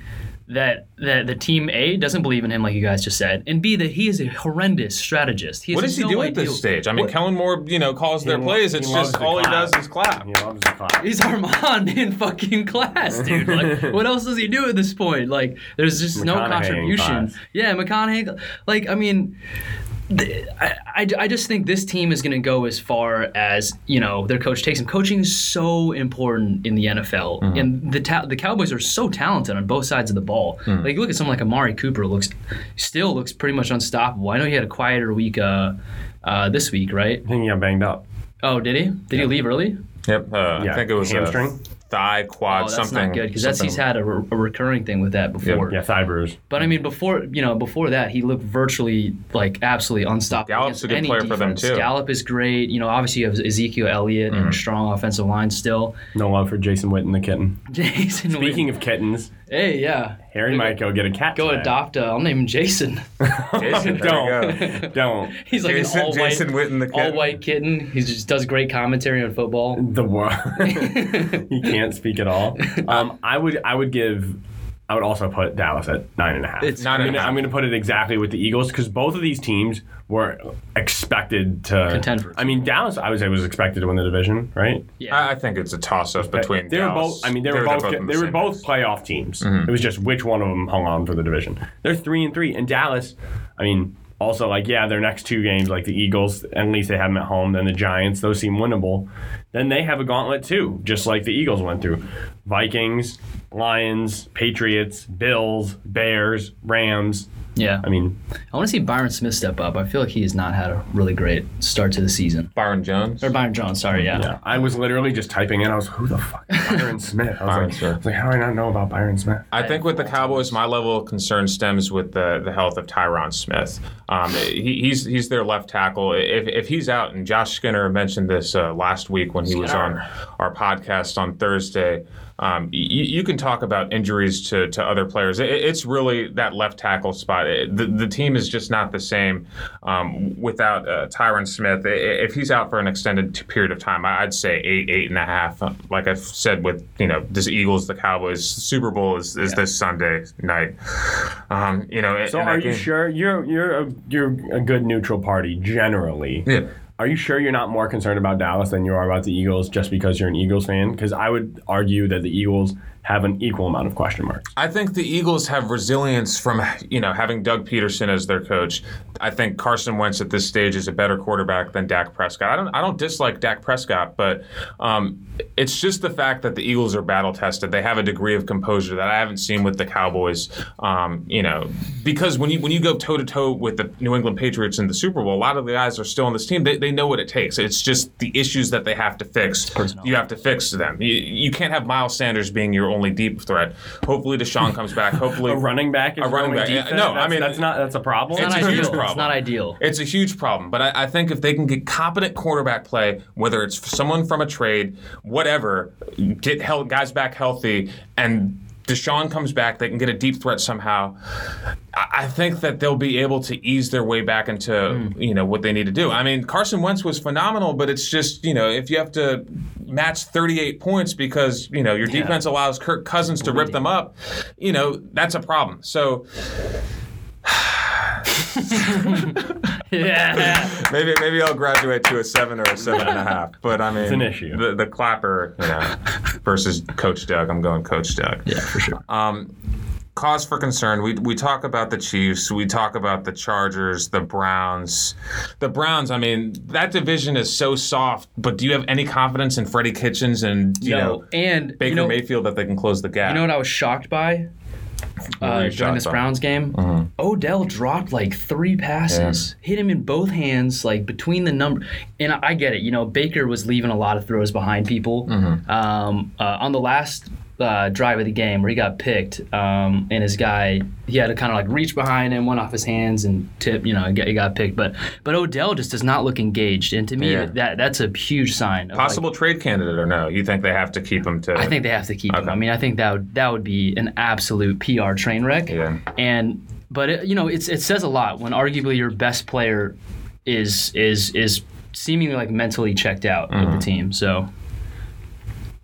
that that the team A doesn't believe in him, like you guys just said, and B that he is a horrendous strategist. He What does he no do at this stage? I mean, Kellen Moore, you know, calls their He- plays. It's just to all he does is clap. He loves the clap. He's Armand in fucking class, dude. Like, what else does he do at this point? Like, there's just no McConaughey in contribution. class. Yeah, McConaughey. Like, I mean, th- I, I, I just think this team is going to go as far as you know their coach takes them. Coaching is so important in the NFL, Mm-hmm. and the ta- the Cowboys are so talented on both sides of the ball. Mm. Like, look at someone like Amari Cooper, looks still looks pretty much unstoppable. I know he had a quieter week uh, uh, this week, right? I think he got banged up. Oh, did he? Did he leave early? Yep. Uh, Yeah, I think it was hamstring. A thigh, quad, something. Oh, that's something. not good because that's he's had a, re- a recurring thing with that before. Yeah, thigh bruise. But I mean, before you know, before that, he looked virtually like absolutely unstoppable. Gallup's a good any player for them, defense. too. Mm-hmm. Gallup is great. You know, obviously you have Ezekiel Elliott and a strong offensive line still. No love for Jason Witten, the kitten. Jason. Witten. Speaking Witten. of kittens, hey, yeah, Harry might go get a cat. go today. adopt. Uh, I'll name him Jason. Jason, don't, don't. He's like Jason- an all white, Witten, the kid. all white kitten. He just does great commentary on football. The world. he can't speak at all. Um, I would, I would give. I would also put Dallas at nine and a half. It's Nine I'm and a gonna, half. I'm gonna put it exactly with the Eagles because both of these teams were expected to Contend for- I mean, Dallas, I would say, was expected to win the division, right? Yeah. I, I think it's a toss-up between. they were both. I mean, they were They're- both. they're the they were both playoff teams. Mm-hmm. It was just which one of them hung on for the division. They're three and three, and Dallas. I mean, also like yeah, their next two games, like the Eagles, at least they have them at home. Then the Giants, those seem winnable. Then they have a gauntlet too, just like the Eagles went through. Vikings, Lions, Patriots, Bills, Bears, Rams. Yeah. I mean, I want to see Byron Smith step up. I feel like he has not had a really great start to the season. Byron Jones. Or Byron Jones, sorry, yeah. yeah, I was literally just typing in. I was, who the fuck is Byron Smith? I was, Byron like, Smith. I was like, how do I not know about Byron Smith? I think with the Cowboys, my level of concern stems with the, the health of Tyron Smith. Um, he, he's he's their left tackle. If, if he's out, and Josh Skinner mentioned this uh, last week when he was on our podcast on Thursday. Um, you, you can talk about injuries to, to other players. It, it's really that left tackle spot. It- the, the team is just not the same um, without uh, Tyron Smith. If he's out for an extended period of time, I'd say eight, eight and a half. Uh, Like I've said with you know this Eagles, the Cowboys, Super Bowl is, is this Sunday night. Um, you know, So are you sure you're you're a, you're a good neutral party generally? Yeah. Are you sure you're not more concerned about Dallas than you are about the Eagles just because you're an Eagles fan? Because I would argue that the Eagles have an equal amount of question marks. I think the Eagles have resilience from you know having Doug Pederson as their coach. I think Carson Wentz at this stage is a better quarterback than Dak Prescott. I don't I don't dislike Dak Prescott, but um, it's just the fact that the Eagles are battle tested. They have a degree of composure that I haven't seen with the Cowboys. Um, you know, because when you when you go toe to toe with the New England Patriots in the Super Bowl, a lot of the guys are still on this team. They, they know what it takes. It's just the issues that they have to fix. You have to fix them. You, you can't have Miles Sanders being your only deep threat. Hopefully, DeSean comes back. Hopefully, A running back is A running your only back, yeah, defense? no, I mean- that's not that's a problem. It's It's not a huge ideal. It's problem. not ideal. It's a huge problem, but I, I think if they can get competent quarterback play, whether it's someone from a trade, whatever, get hel- guys back healthy, and DeSean comes back, they can get a deep threat somehow. I, think that they'll be able to ease their way back into hmm. you know what they need to do. I mean, Carson Wentz was phenomenal, but it's just you know if you have to match 38 points because you know your defense allows Kirk Cousins to rip them up, you know that's a problem. So. yeah. Maybe maybe I'll graduate to a seven or a seven and a half. But I mean, it's an issue. The, the clapper, you know, versus Coach Doug. I'm going Coach Doug. Yeah, for sure. Um, cause for concern. We we talk about the Chiefs. We talk about the Chargers, the Browns. The Browns. I mean, that division is so soft. But do you have any confidence in Freddie Kitchens and you No, know and Baker you know, Mayfield that they can close the gap? You know what I was shocked by uh, during this? Browns game? Mm-hmm. Odell dropped like three passes, hit him in both hands, like between the number. And I, I get it. You know, Baker was leaving a lot of throws behind people. Mm-hmm. Um, uh, on the last uh, drive of the game where he got picked, um, and his guy, he had to kind of like reach behind him, went off his hands, and tip. You know, he got, he got picked. But but Odell just does not look engaged, and to me, Yeah. that that's a huge sign. Of, like, Possible trade candidate or no? You think they have to keep him to? I think they have to keep him. I mean, I think that would that would be an absolute PR train wreck. Yeah. And but it, you know, it's it says a lot when arguably your best player is is is seemingly like mentally checked out Mm-hmm. with the team. So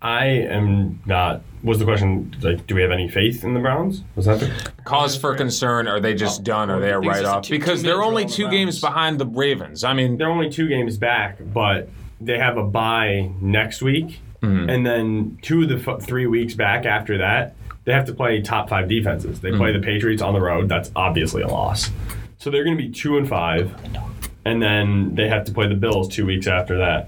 I am not. Was the question like, do we have any faith in the Browns? Was that the Cause for concern? Are they just done? Are they a I think it's write off? Because they're only two the games behind the Ravens. I mean, They're only two games back, but they have a bye next week, Mm-hmm. and then two of the f- three weeks back after that, they have to play top five defenses. They play hmm. the Patriots on the road. That's obviously a loss. So they're going to be two and five, and then they have to play the Bills two weeks after that.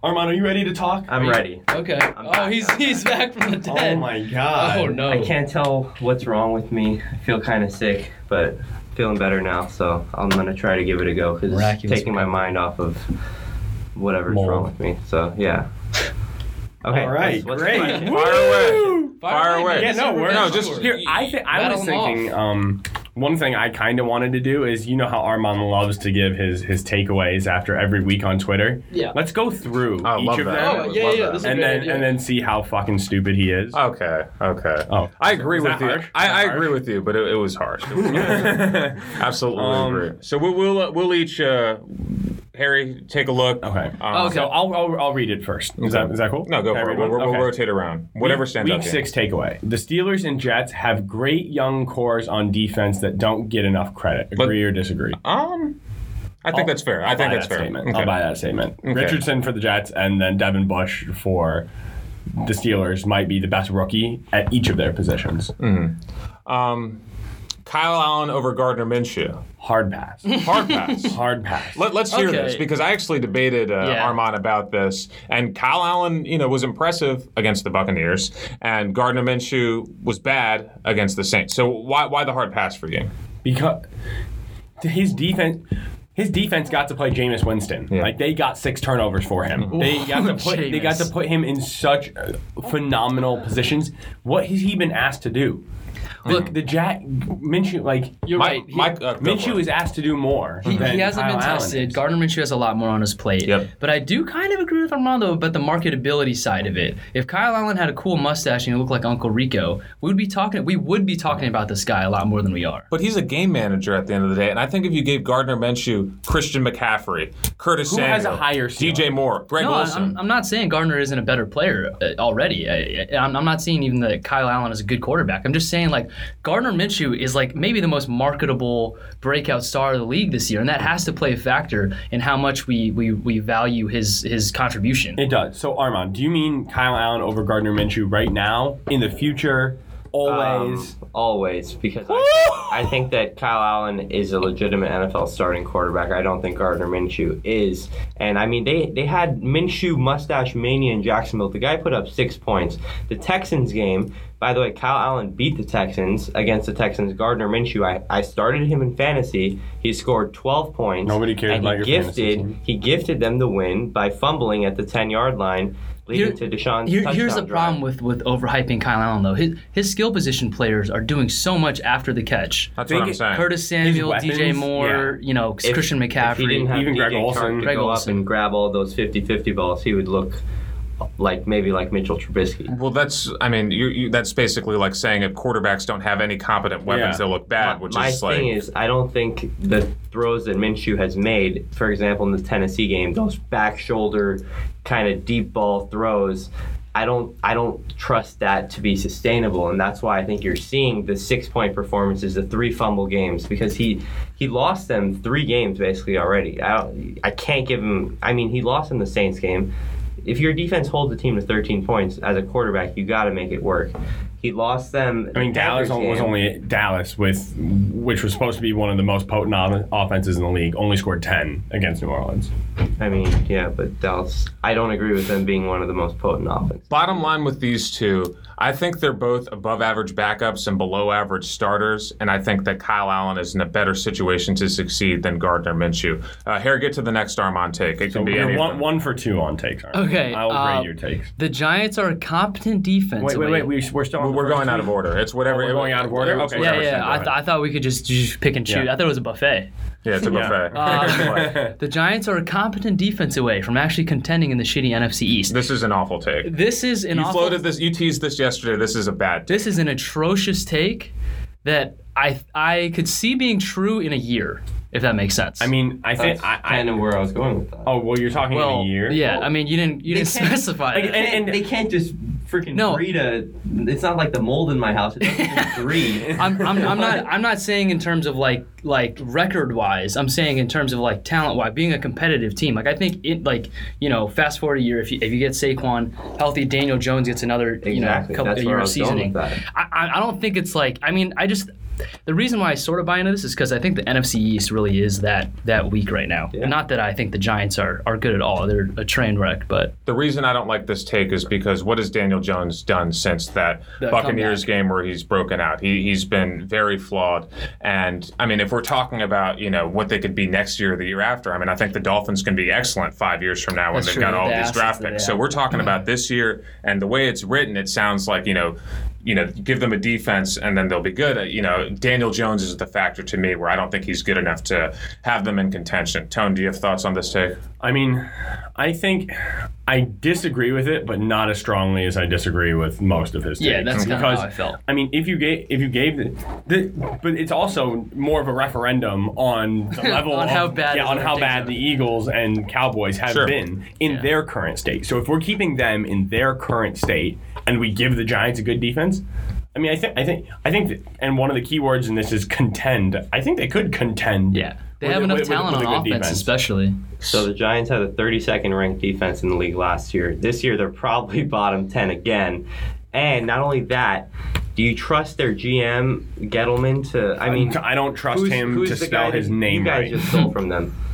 Armand, are you ready to talk? I'm ready. okay. oh, back. he's he's back from the oh dead. Oh my god! Oh no. I can't tell what's wrong with me. I feel kind of sick, but feeling better now. So I'm gonna try to give it a go because it's Miraculous taking my mind off of whatever's Mold. wrong with me. So yeah. Okay. All right, what's- what's the great. question? fire away. Fire away. Yeah, no, we're No, just- here. I think I was thinking. Um, one thing I kind of wanted to do is, you know how Armand loves to give his his takeaways after every week on Twitter. Yeah. Let's go through I each love of that. them, Oh, Love yeah, yeah, that. this is a and then idea. and then see how fucking stupid he is. Okay, okay. Oh. I agree Is with that you. harsh? Is I, I agree with you, but it, it was harsh. It was harsh. Absolutely Um, agree. So we'll we'll, uh, we'll each uh, Harry take a look. Okay. Um, Okay. So I'll, I'll I'll read it first. Is that is that cool? No, go Can for it. We'll, we'll, we'll Okay. rotate around. Whatever Week- stands Week out. to you. six takeaway: The Steelers and Jets have great young cores on defense that don't get enough credit. Agree or disagree? Um, I think I'll- that's fair. I I'll think buy that's that fair. Statement. Okay. I'll buy that statement. Richardson for the Jets, and then Devin Bush for the Steelers might be the best rookie at each of their positions. Um, Kyle Allen over Gardner Minshew. Hard pass. Hard pass. Hard pass. Let, us hear Okay. this because I actually debated uh, Yeah. Armand about this, and Kyle Allen, you know, was impressive against the Buccaneers, and Gardner Minshew was bad against the Saints. So why why the hard pass for you? because his defense. His defense got to play Jameis Winston. Yeah. Like they got six turnovers for him. They got to put they got to put him in such uh, phenomenal positions. What has he been asked to do? Look, the Jack Minshew like You're Mike, right. He- Mike uh, go for Minshew it. is asked to do more. He, than he hasn't Kyle been Allen tested. is. Gardner Minshew has a lot more on his plate. Yep. But I do kind of agree with Armando about the marketability side of it. If Kyle Allen had a cool mustache and he looked like Uncle Rico, we would be talking. We would be talking about this guy a lot more than we are. But he's a game manager at the end of the day, and I think if you gave Gardner Minshew Christian McCaffrey, Curtis Who Samuel, has a higher ceiling? DJ Moore, Greg No, Wilson. I'm, I'm not saying Gardner isn't a better player uh, already. I, I- I'm, I'm not saying even that Kyle Allen is a good quarterback. I'm just saying like Gardner Minshew is like maybe the most marketable breakout star of the league this year, and that has to play a factor in how much we we, we value his his contribution. It does. So Armand, do you mean Kyle Allen over Gardner Minshew right now, in the future, always? Um, always, because I, I think that Kyle Allen is a legitimate NFL starting quarterback. I don't think Gardner Minshew is. And I mean, they, they had Minshew mustache mania in Jacksonville. The guy put up six points. The Texans game, by the way, Kyle Allen beat the Texans against the Texans. Gardner Minshew, I, I started him in fantasy. He scored 12 points. Nobody cares and about he your fantasy gifted, team. He gifted them the win by fumbling at the 10 yard line, leading Here- to Deshaun's Here, here's the touchdown problem with with overhyping Kyle Allen though. His his skill position players are doing so much after the catch. That's Think what I'm saying. Curtis Samuel, DJ weapons, Moore, you know, If- Christian If he McCaffrey. didn't have Even DJ Greg Olsen. Chark to Greg go Olsen. up and grab all those 50-50 balls, he would look like maybe like Mitchell Trubisky. Well, that's, I mean, you, you, that's basically like saying if quarterbacks don't have any competent weapons, Yeah. they'll look bad, which My is thing like. Thing is, I don't think the throws that Minshew has made, for example, in the Tennessee game, those back shoulder kind of deep ball throws. I don't, I don't trust that to be sustainable, and that's why I think you're seeing the six point performances, the three fumble games, because he he lost them three games basically already. I don't, I can't give him. I mean, he lost in the Saints game. If your defense holds the team to 13 points as a quarterback, you got to make it work. He lost them. I mean, Dallas was only Dallas with, which was supposed to be one of the most potent o- offenses in the league, only scored ten against New Orleans. I mean, yeah, but Dallas. I don't agree with them being one of the most potent offenses. Bottom line with these two, I think they're both above average backups and below average starters, and I think that Kyle Allen is in a better situation to succeed than Gardner Minshew. Uh, Harry, get to the next Armand take. It So can be any one, one for two on takes. Armand. Okay, I'll uh, grade your takes. The Giants are a competent defense. Wait, wait, wait. We, we're still. On the We're going out of order. It's whatever. Oh, we're going out of order? Okay. Yeah, yeah. I, th- I thought we could just, just pick and choose. Yeah. I thought it was a buffet. Yeah, it's a Yeah. buffet. Uh, the Giants are a competent defense away from actually contending in the shitty NFC East. this is an awful take. This is an You awful, floated this. You teased this yesterday. This is a bad. Take. This is an atrocious take that I I could see being true in a year, if that makes sense. I mean, I think That's I. I kind of where I was going with that. oh well, you're talking well, in a year. yeah. I mean, you didn't you didn't specify. They that. can't, and- they can't just freaking No. breed a. It's not like the mold in my house. It doesn't just. I'm, I'm, I'm not I'm not saying in terms of like like record wise. I'm saying in terms of like talent wise, being a competitive team. Like I think it like you know fast forward a year if you if you get Saquon healthy, Daniel Jones gets another you know Exactly. couple That's a year of was seasoning. I, I I don't think it's like I mean I just the reason why I sort of buy into this is because I think the NFC East really is that that weak right now. Yeah. Not that I think the Giants are are good at all. They're a train wreck, but The reason I don't like this take is because what has Daniel Jones done since that The Buccaneers comeback. game where he's broken out? He he's been very flawed. And I mean, if we're talking about you know what they could be next year or the year after, I mean, I think the Dolphins can be excellent five years from now when That's they've true, got the all these draft picks. So we're talking about this year, and the way it's written, it sounds like you know. You know, give them a defense and then they'll be good. Uh, You know, Daniel Jones is the factor to me where I don't think he's good enough to have them in contention. Tone, do you have thoughts on this take? I mean, I think I disagree with it, but not as strongly as I disagree with most of his takes. Yeah, that's kinda because how I felt. I mean, if you gave if you gave the, the but it's also more of a referendum on the level On of, how bad yeah, on how bad the Eagles and Cowboys have Sure. been in Yeah. their current state. So if we're keeping them in their current state and we give the Giants a good defense. I mean, I think, I think, I think, that, and one of the key words in this is contend. I think they could contend. yeah, they with have a- enough with- with- talent with a on offense, defense. especially. So the Giants had a 32nd ranked defense in the league last year. This year they're probably bottom 10 again. And not only that, do you trust their GM Gettleman to? I mean, I don't trust who's- him who's to spell his that name You guys right. just stole from them.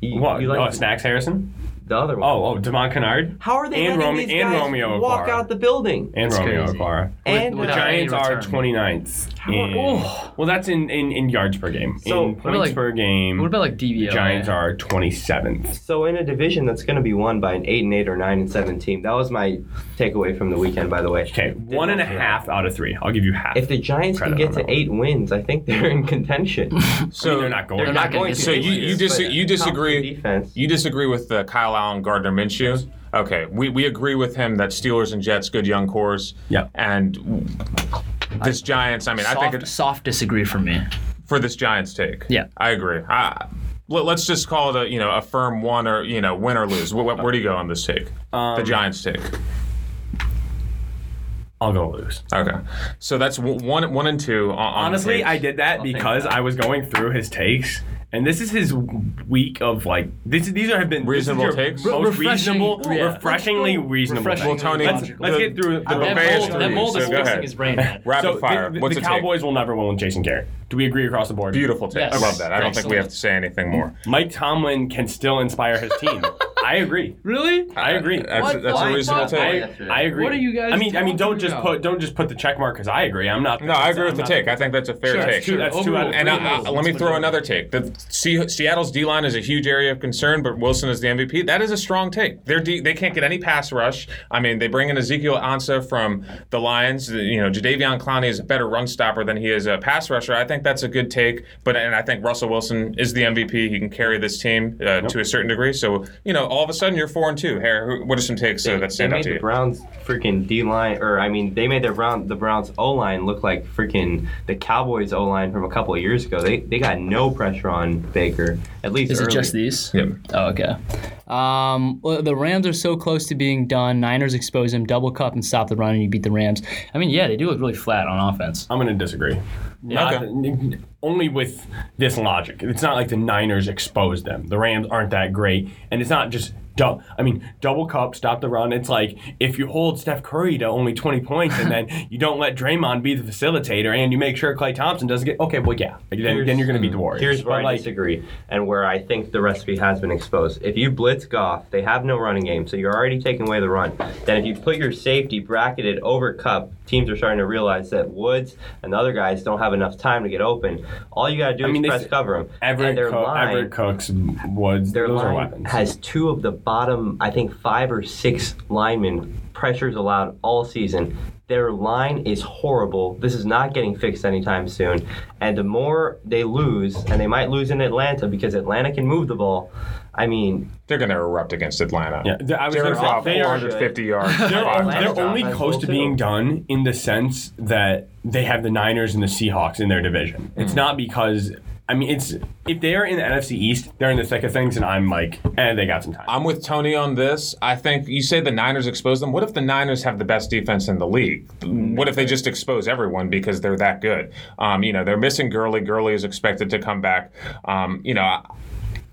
You, What? you like oh, Snacks Harrison? The other one? Oh, oh, Devon Kennard? How are they and letting Rome- these and guys Romeo walk Okwara. out the building? And That's Romeo crazy. Okwara. And The without Giants are return. 29th. How- in- Oh. Well, that's in, in, in yards per game. So, in what points about, like- per game, What about like the DVO? Giants are 27th. So in a division that's going to be won by an eight and eight or nine and seven team, that was my takeaway from the weekend. By the way, Okay, one and a half out of three. I'll give you half. If the Giants can Credit get on to that one. eight wins, I think they're in contention. So I mean, they're not going. They're They're not not gonna get to. to So you you, dis- but you confident disagree Defense. you disagree with the Kyle Allen Gardner Minshew. Okay, we, we agree with him that Steelers and Jets good young cores. Yeah. And this Giants, I mean, soft, I think it's soft disagree for me. for this Giants take. Yeah. I agree. I, let, us just call it a you know a firm one or you know win or lose. Where, where do you go on this take? the Um, Giants take. I'll go lose. Okay, so that's one one and two. On, on Honestly. I did that take because. I was going through his takes, and this is his week of like this. These are have been Reasonable your takes? most Refreshing- reasonable, oh, yeah. refreshingly reasonable. Refreshing. Well, Tony, let's, let's get through the, the that mold, that mold is go fixing his brain. rapid so fire. the, the, What's the a take? Cowboys will never win with Jason Garrett. Do we agree across the board? Beautiful take. Yes. I love that. I don't think we have to say anything more. Mike Tomlin can still inspire his team. I agree. Really? I agree. That's, What that's the a reasonable fuck? take. I, I agree. What are you guys I mean, I mean, don't talking just about? put don't just put the check mark because I agree. I'm not. No, I agree with I'm the not- take. I think that's a fair Sure, take. That's two. That's two out of Overruled. And three. I, I, let me throw another take. The Se- Seattle's D line is a huge area of concern, but Wilson is the MVP. That is a strong take. They're D- they can't get any pass rush. I mean, they bring in Ezekiel Ansah from the Lions. You know, Jadeveon Clowney is a better run stopper than he is a pass rusher. I think that's a good take. But and I think Russell Wilson is the MVP. He can carry this team uh, to a certain degree. So you know, all of a sudden you're four and two. Harry, what are some takes uh, that stand out made to the you? Browns freaking D line, or I mean, they made their Brown the Browns O line look like freaking the Cowboys O line from a couple of years ago. They they got no pressure on Baker. At least Is it just these? Yep. Oh, okay. Um, well, the Rams are so close to being done. Niners expose them, double Kupp, and stop the run, and you beat the Rams. I mean, yeah, they do look really flat on offense. I'm going to disagree. Not Okay. Only with this logic. It's not like the Niners exposed them. The Rams aren't that great, and it's not just. dou- I mean, double Kupp, stop the run. It's like if you hold Steph Curry to only 20 points and then you don't let Draymond be the facilitator and you make sure Klay Thompson doesn't get. Okay, well, yeah. Then, then you're going to beat the Warriors. Here's where But, I like, disagree, and where I think the recipe has been exposed. If you blitz Goff, they have no running game, so you're already taking away the run. Then if you put your safety bracketed over Kupp, teams are starting to realize that Woods and the other guys don't have enough time to get open. All you got to do I is they press cover them. Everett, and their Cook, line, Everett Cooks, Woods, their those are weapons. has two of the bottom, I think, five or six linemen pressures allowed all season. Their line is horrible. This is not getting fixed anytime soon. And the more they lose, and they might lose in Atlanta because Atlanta can move the ball. I mean, They're going to erupt against Atlanta. yeah, I was Jared gonna say, Goff, they 450 yards. they're, they're only close to being done in the sense that they have the Niners and the Seahawks in their division. It's mm-hmm. not because I mean it's if they're in the NFC East, they're in the thick of things, and I'm like, eh, they got some time. I'm with Tony on this. I think you say the Niners expose them. What if the Niners have the best defense in the league? What if they just expose everyone because they're that good? Um, you know, they're missing Gurley. Gurley is expected to come back. Um, you know, I,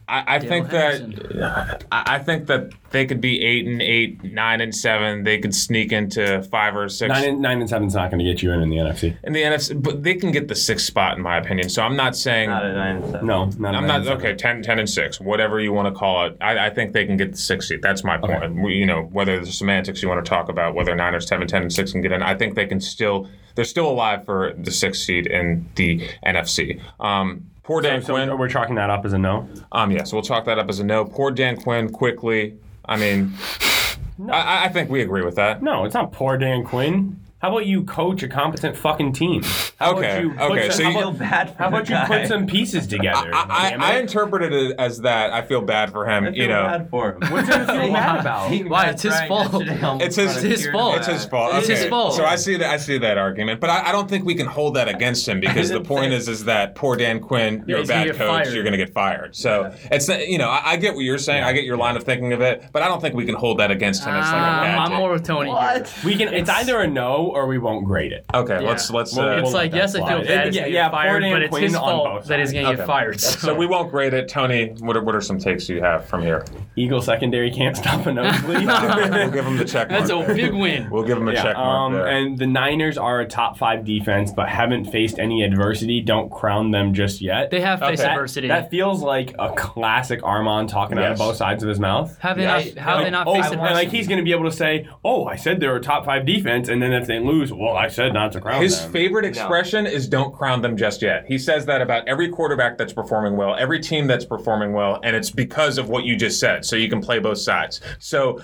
I, I think that I, I think that they could be eight and eight, nine and seven. They could sneak into five or six. Nine and nine and seven's not going to get you in in the NFC. in the NFC, but they can get the sixth spot in my opinion. So I'm not saying not a nine and seven. No, not I'm a nine not and seven. okay. 10, 10 and six, whatever you want to call it. I, I think they can get the sixth seed. That's my point. We- You know, whether the semantics you want to talk about, whether Niners 10 and 10 and six can get in, I think they can still. They're still alive for the sixth seed in the NFC. Um, poor Dan So, Quinn. so we're chalking that up as a no. Um, yeah, so we'll chalk that up as a no. Poor Dan Quinn. Quickly. I mean, I, I think we agree with that. No, it's not poor Dan Quinn. How about you coach a competent fucking team? How Okay, About you put okay, some- so how you- about- bad for How about you put some pieces together? I, damn I, I it? interpreted it as that. I feel bad for him. you know, bad for him. What's there to feel bad about? Why? It's his fault. It's his- It's his fault. It's his fault. It's his fault. So I see that. I see that argument, but I, I don't think we can hold that against him because the point is, is that poor Dan Quinn, you're a bad coach, fired. you're going to get fired. So it's you know, I, I get what you're saying. I get your line of thinking of it, but I don't think we can hold that against him. It's like a Um, bad I'm more with Tony. here. We can. It's either a no or we won't grade it. Okay, Yeah. let's let's. Well, Uh, It's We'll like let yes, that I feel slide. bad. He's Yeah, gonna yeah, get fired, poor but it's Quinn his on fault both that he's sides. gonna get Okay. fired. so we won't grade it, Tony. What are, what are some takes you have from here? Eagle secondary can't stop a nosebleed. we'll give him the check mark. That's a big win. We'll give him a Yeah, check mark um, there. and the Niners are a top five defense, but haven't faced any adversity. Don't crown them just yet. They have faced Okay. adversity. That feels like a classic Armand talking out of Yes. both sides of his mouth. have they Yeah, not? I- How have they like, not Oh, faced and adversity? like he's going to be able to say, "Oh, I said they're a top five defense," and then if they lose, well, I said not to crown His them. favorite expression is "Don't crown them just yet." He says that about every quarterback that's performing well, every team that's performing well, and it's because of what you just said. So you can play both sides. So,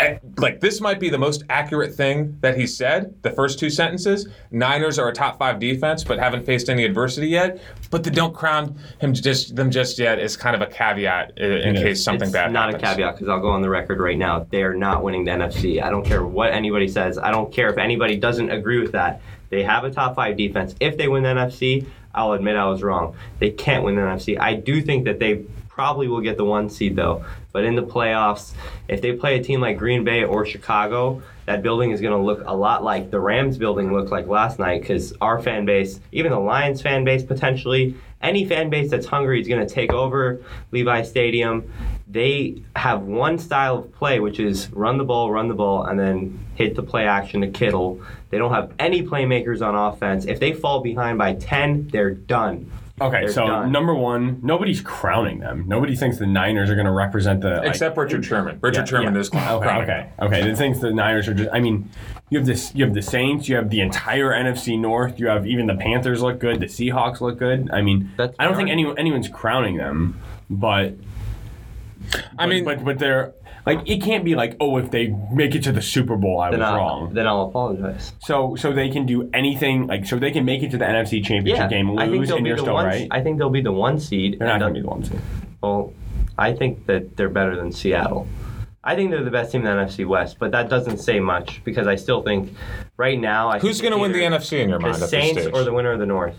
eh, like, this might be the most accurate thing that he said. The first two sentences: Niners are a top five defense, but haven't faced any adversity yet. But the "Don't crown him just them just yet" is kind of a caveat i- in case something it's bad not happens. a caveat because I'll go on the record right now. They are not winning the NFC. I don't care what anybody says. I don't care if anybody doesn't agree with that. They have a top five defense. If they win the NFC, I'll admit I was wrong. They can't win the NFC. I do think that they've probably will get the one seed though. But in the playoffs, if they play a team like Green Bay or Chicago, that building is going to look a lot like the Rams building looked like last night because our fan base, even the Lions fan base potentially, any fan base that's hungry is going to take over Levi Stadium. They have one style of play, which is run the ball, run the ball, and then hit the play action to Kittle. They don't have any playmakers on offense. If they fall behind by 10, they're done. Okay, They're so done. number one, nobody's crowning them. Nobody thinks the Niners are going to represent the. like- Except Richard Sherman. Richard Yeah, Sherman yeah. is Okay, crowning okay, okay. The things the Niners are just. I mean, you have this. You have the Saints. You have the entire NFC North. You have even the Panthers look good. The Seahawks look good. I mean, That's I don't think fair. anyone anyone's crowning them, but. I mean, but but they're like it can't be like oh if they make it to the Super Bowl I was I'll, wrong. then I'll apologize. So so they can do anything like so they can make it to the NFC Championship Yeah, game, I think lose, they'll and be you're the still one. right. I think they'll be the one seed. They're not going to be the one seed. Well, I think that they're better than Seattle. I think they're the best team in the NFC West, but that doesn't say much because I still think right now. I who's going to win the NFC in your mind The at this Saints stage? or the winner of the North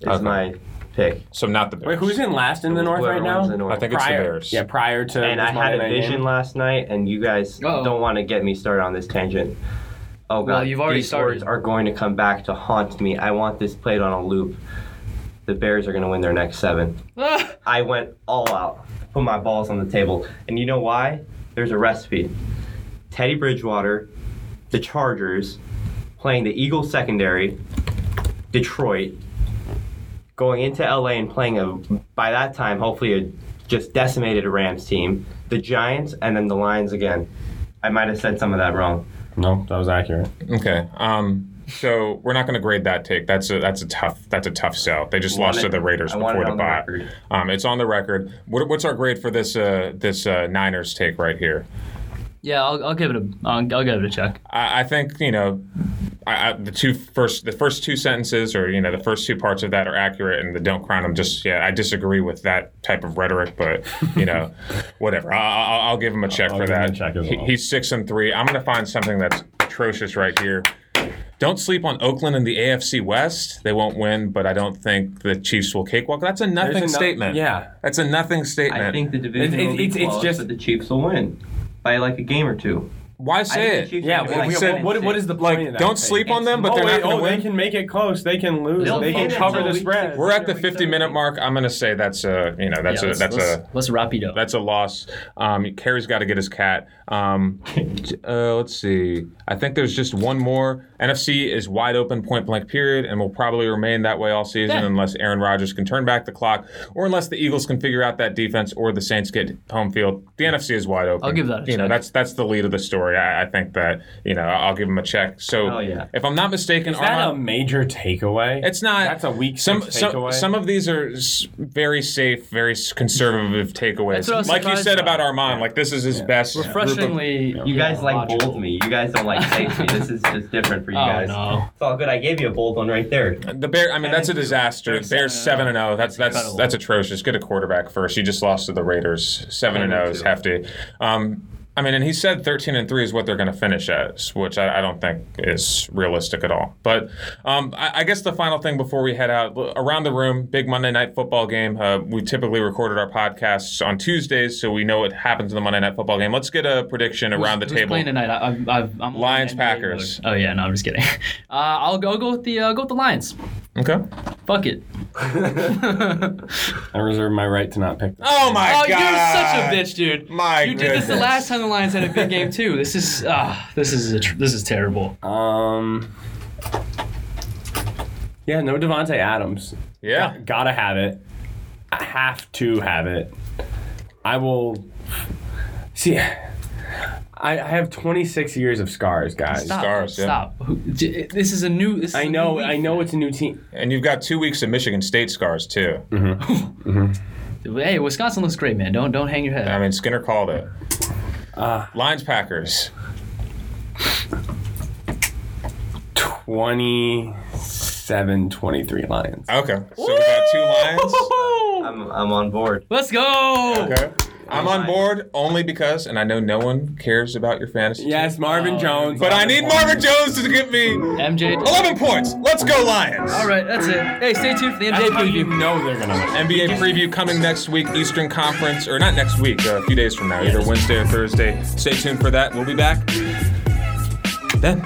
is Okay. my pick. so not the Bears. Wait, who's in last in the North Whoever right now? wins the North. I think it's the Bears. Yeah, prior to. And this I had Monday a night vision game. last night, and you guys Uh-oh. don't want to get me started on this tangent. Oh god, Well, you've already these started. words are going to come back to haunt me. I want this played on a loop. The Bears are going to win their next seven. I went all out, put my balls on the table, and you know why? There's a recipe. Teddy Bridgewater, the Chargers, playing the Eagles secondary, Detroit, going into LA and playing a by that time hopefully a just decimated Rams team, the Giants, and then the Lions again. I might have said some of that wrong. No, that was accurate. Okay. Um, so we're not going to grade that take. That's a that's a tough that's a tough sell. They just I want lost to the Raiders I before the on the bye. Um, it's on the record. What, what's our grade for this uh, this uh, Niners take right here? Yeah, I'll, I'll give it a I'll, I'll give it a check. I, I think you know. I, I, the two first, the first two sentences, or you know, the first two parts of that are accurate, and the "don't crown them." Just yeah, I disagree with that type of rhetoric, but you know, whatever. I, I'll, I'll give him a check I'll for give him a that. check as He- he's six and three. I'm going to find something that's atrocious right here. Don't sleep on Oakland in the AFC West. They won't win, but I don't think the Chiefs will cakewalk. That's a nothing There's a no- statement. yeah. that's a nothing statement. I think the division It- it- will be it's- it's just- but the Chiefs will win by like a game or two. Why I say it? Yeah, will well, we said- seven what, and what six. is the Like, of that? don't thing? sleep on them, but oh, they're wait, not going to oh, to they can make it close. They can lose. They'll they can cover the spread. We're at the Week 50 seven. minute mark. I'm going to say that's a you know that's yeah, a let's, that's let's, a let's rapido. That's a loss. Um, Kerry's got to get his cat. Um, uh, let's see. I think there's just one more. NFC is wide open, point blank, period, and will probably remain that way all season Yeah. unless Aaron Rodgers can turn back the clock, or unless the Eagles can figure out that defense, or the Saints get home field. The NFC is wide open. I'll give that a You know, that's that's the lead of the story. I, I think that you know I'll give him a check. So Oh, yeah. if I'm not mistaken, Is that a major takeaway? it's not. That's a week some, six some, some of these are very safe, very conservative takeaways. That's what I was Like you said about. about Armand, like this is his best. group of- Refreshingly, You guys like bold me. You guys don't like safe me. This is just different for you Oh guys. no. It's all good. I gave you a bold one right there. The Bear, I mean, that's a disaster. They're Bears seven seven and and zero. That's that's Incredible. that's atrocious. Get a quarterback first. You just lost to the Raiders. Seven and zero is Two. hefty. Um, I mean, and he said thirteen and three is what they're going to finish as, which I, I don't think is realistic at all. But um, I, I guess the final thing before we head out around the room, big Monday night football game. Uh, we typically recorded our podcasts on Tuesdays, so we know what happens in the Monday night football game. Let's get a prediction around the Who's table. playing tonight? I, I'm Lions, Packers. Oh yeah, no, I'm just kidding. Uh, I'll go go with the uh, go with the Lions. Okay. Fuck it. I reserve my right to not pick. Oh my god. oh, god! you're such a bitch, dude. My you did this the last time the Lions had a big game too. This is ah, this is a tr- this is terrible. Um. Yeah, no Davante Adams. Yeah. Gotta have it. I have to have it. I will. See, I, I have 26 years of scars, guys. Stop. Scars, yeah. Stop. Who- j- This is a new. This is I a know, new I know it's a new team. And you've got two weeks of Michigan State scars too. Hey, Wisconsin looks great, man. Don't don't hang your head. I mean, Skinner called it. Uh, Lions Packers. 27 23 Lions. Okay, so we got two Lions. I'm, I'm on board. Let's go. Okay. I'm on board only because, and I know no one cares about your fantasy. Yes, Marvin Jones. But I need Marvin Jones to give me MJ. 11 points. Let's go Lions. All right, that's it. Hey, stay tuned for the That's NBA how you preview. know they're gonna win. NBA preview coming next week, Eastern Conference, or not next week, uh, a few days from now, either Wednesday or Thursday. Stay tuned for that. We'll be back then.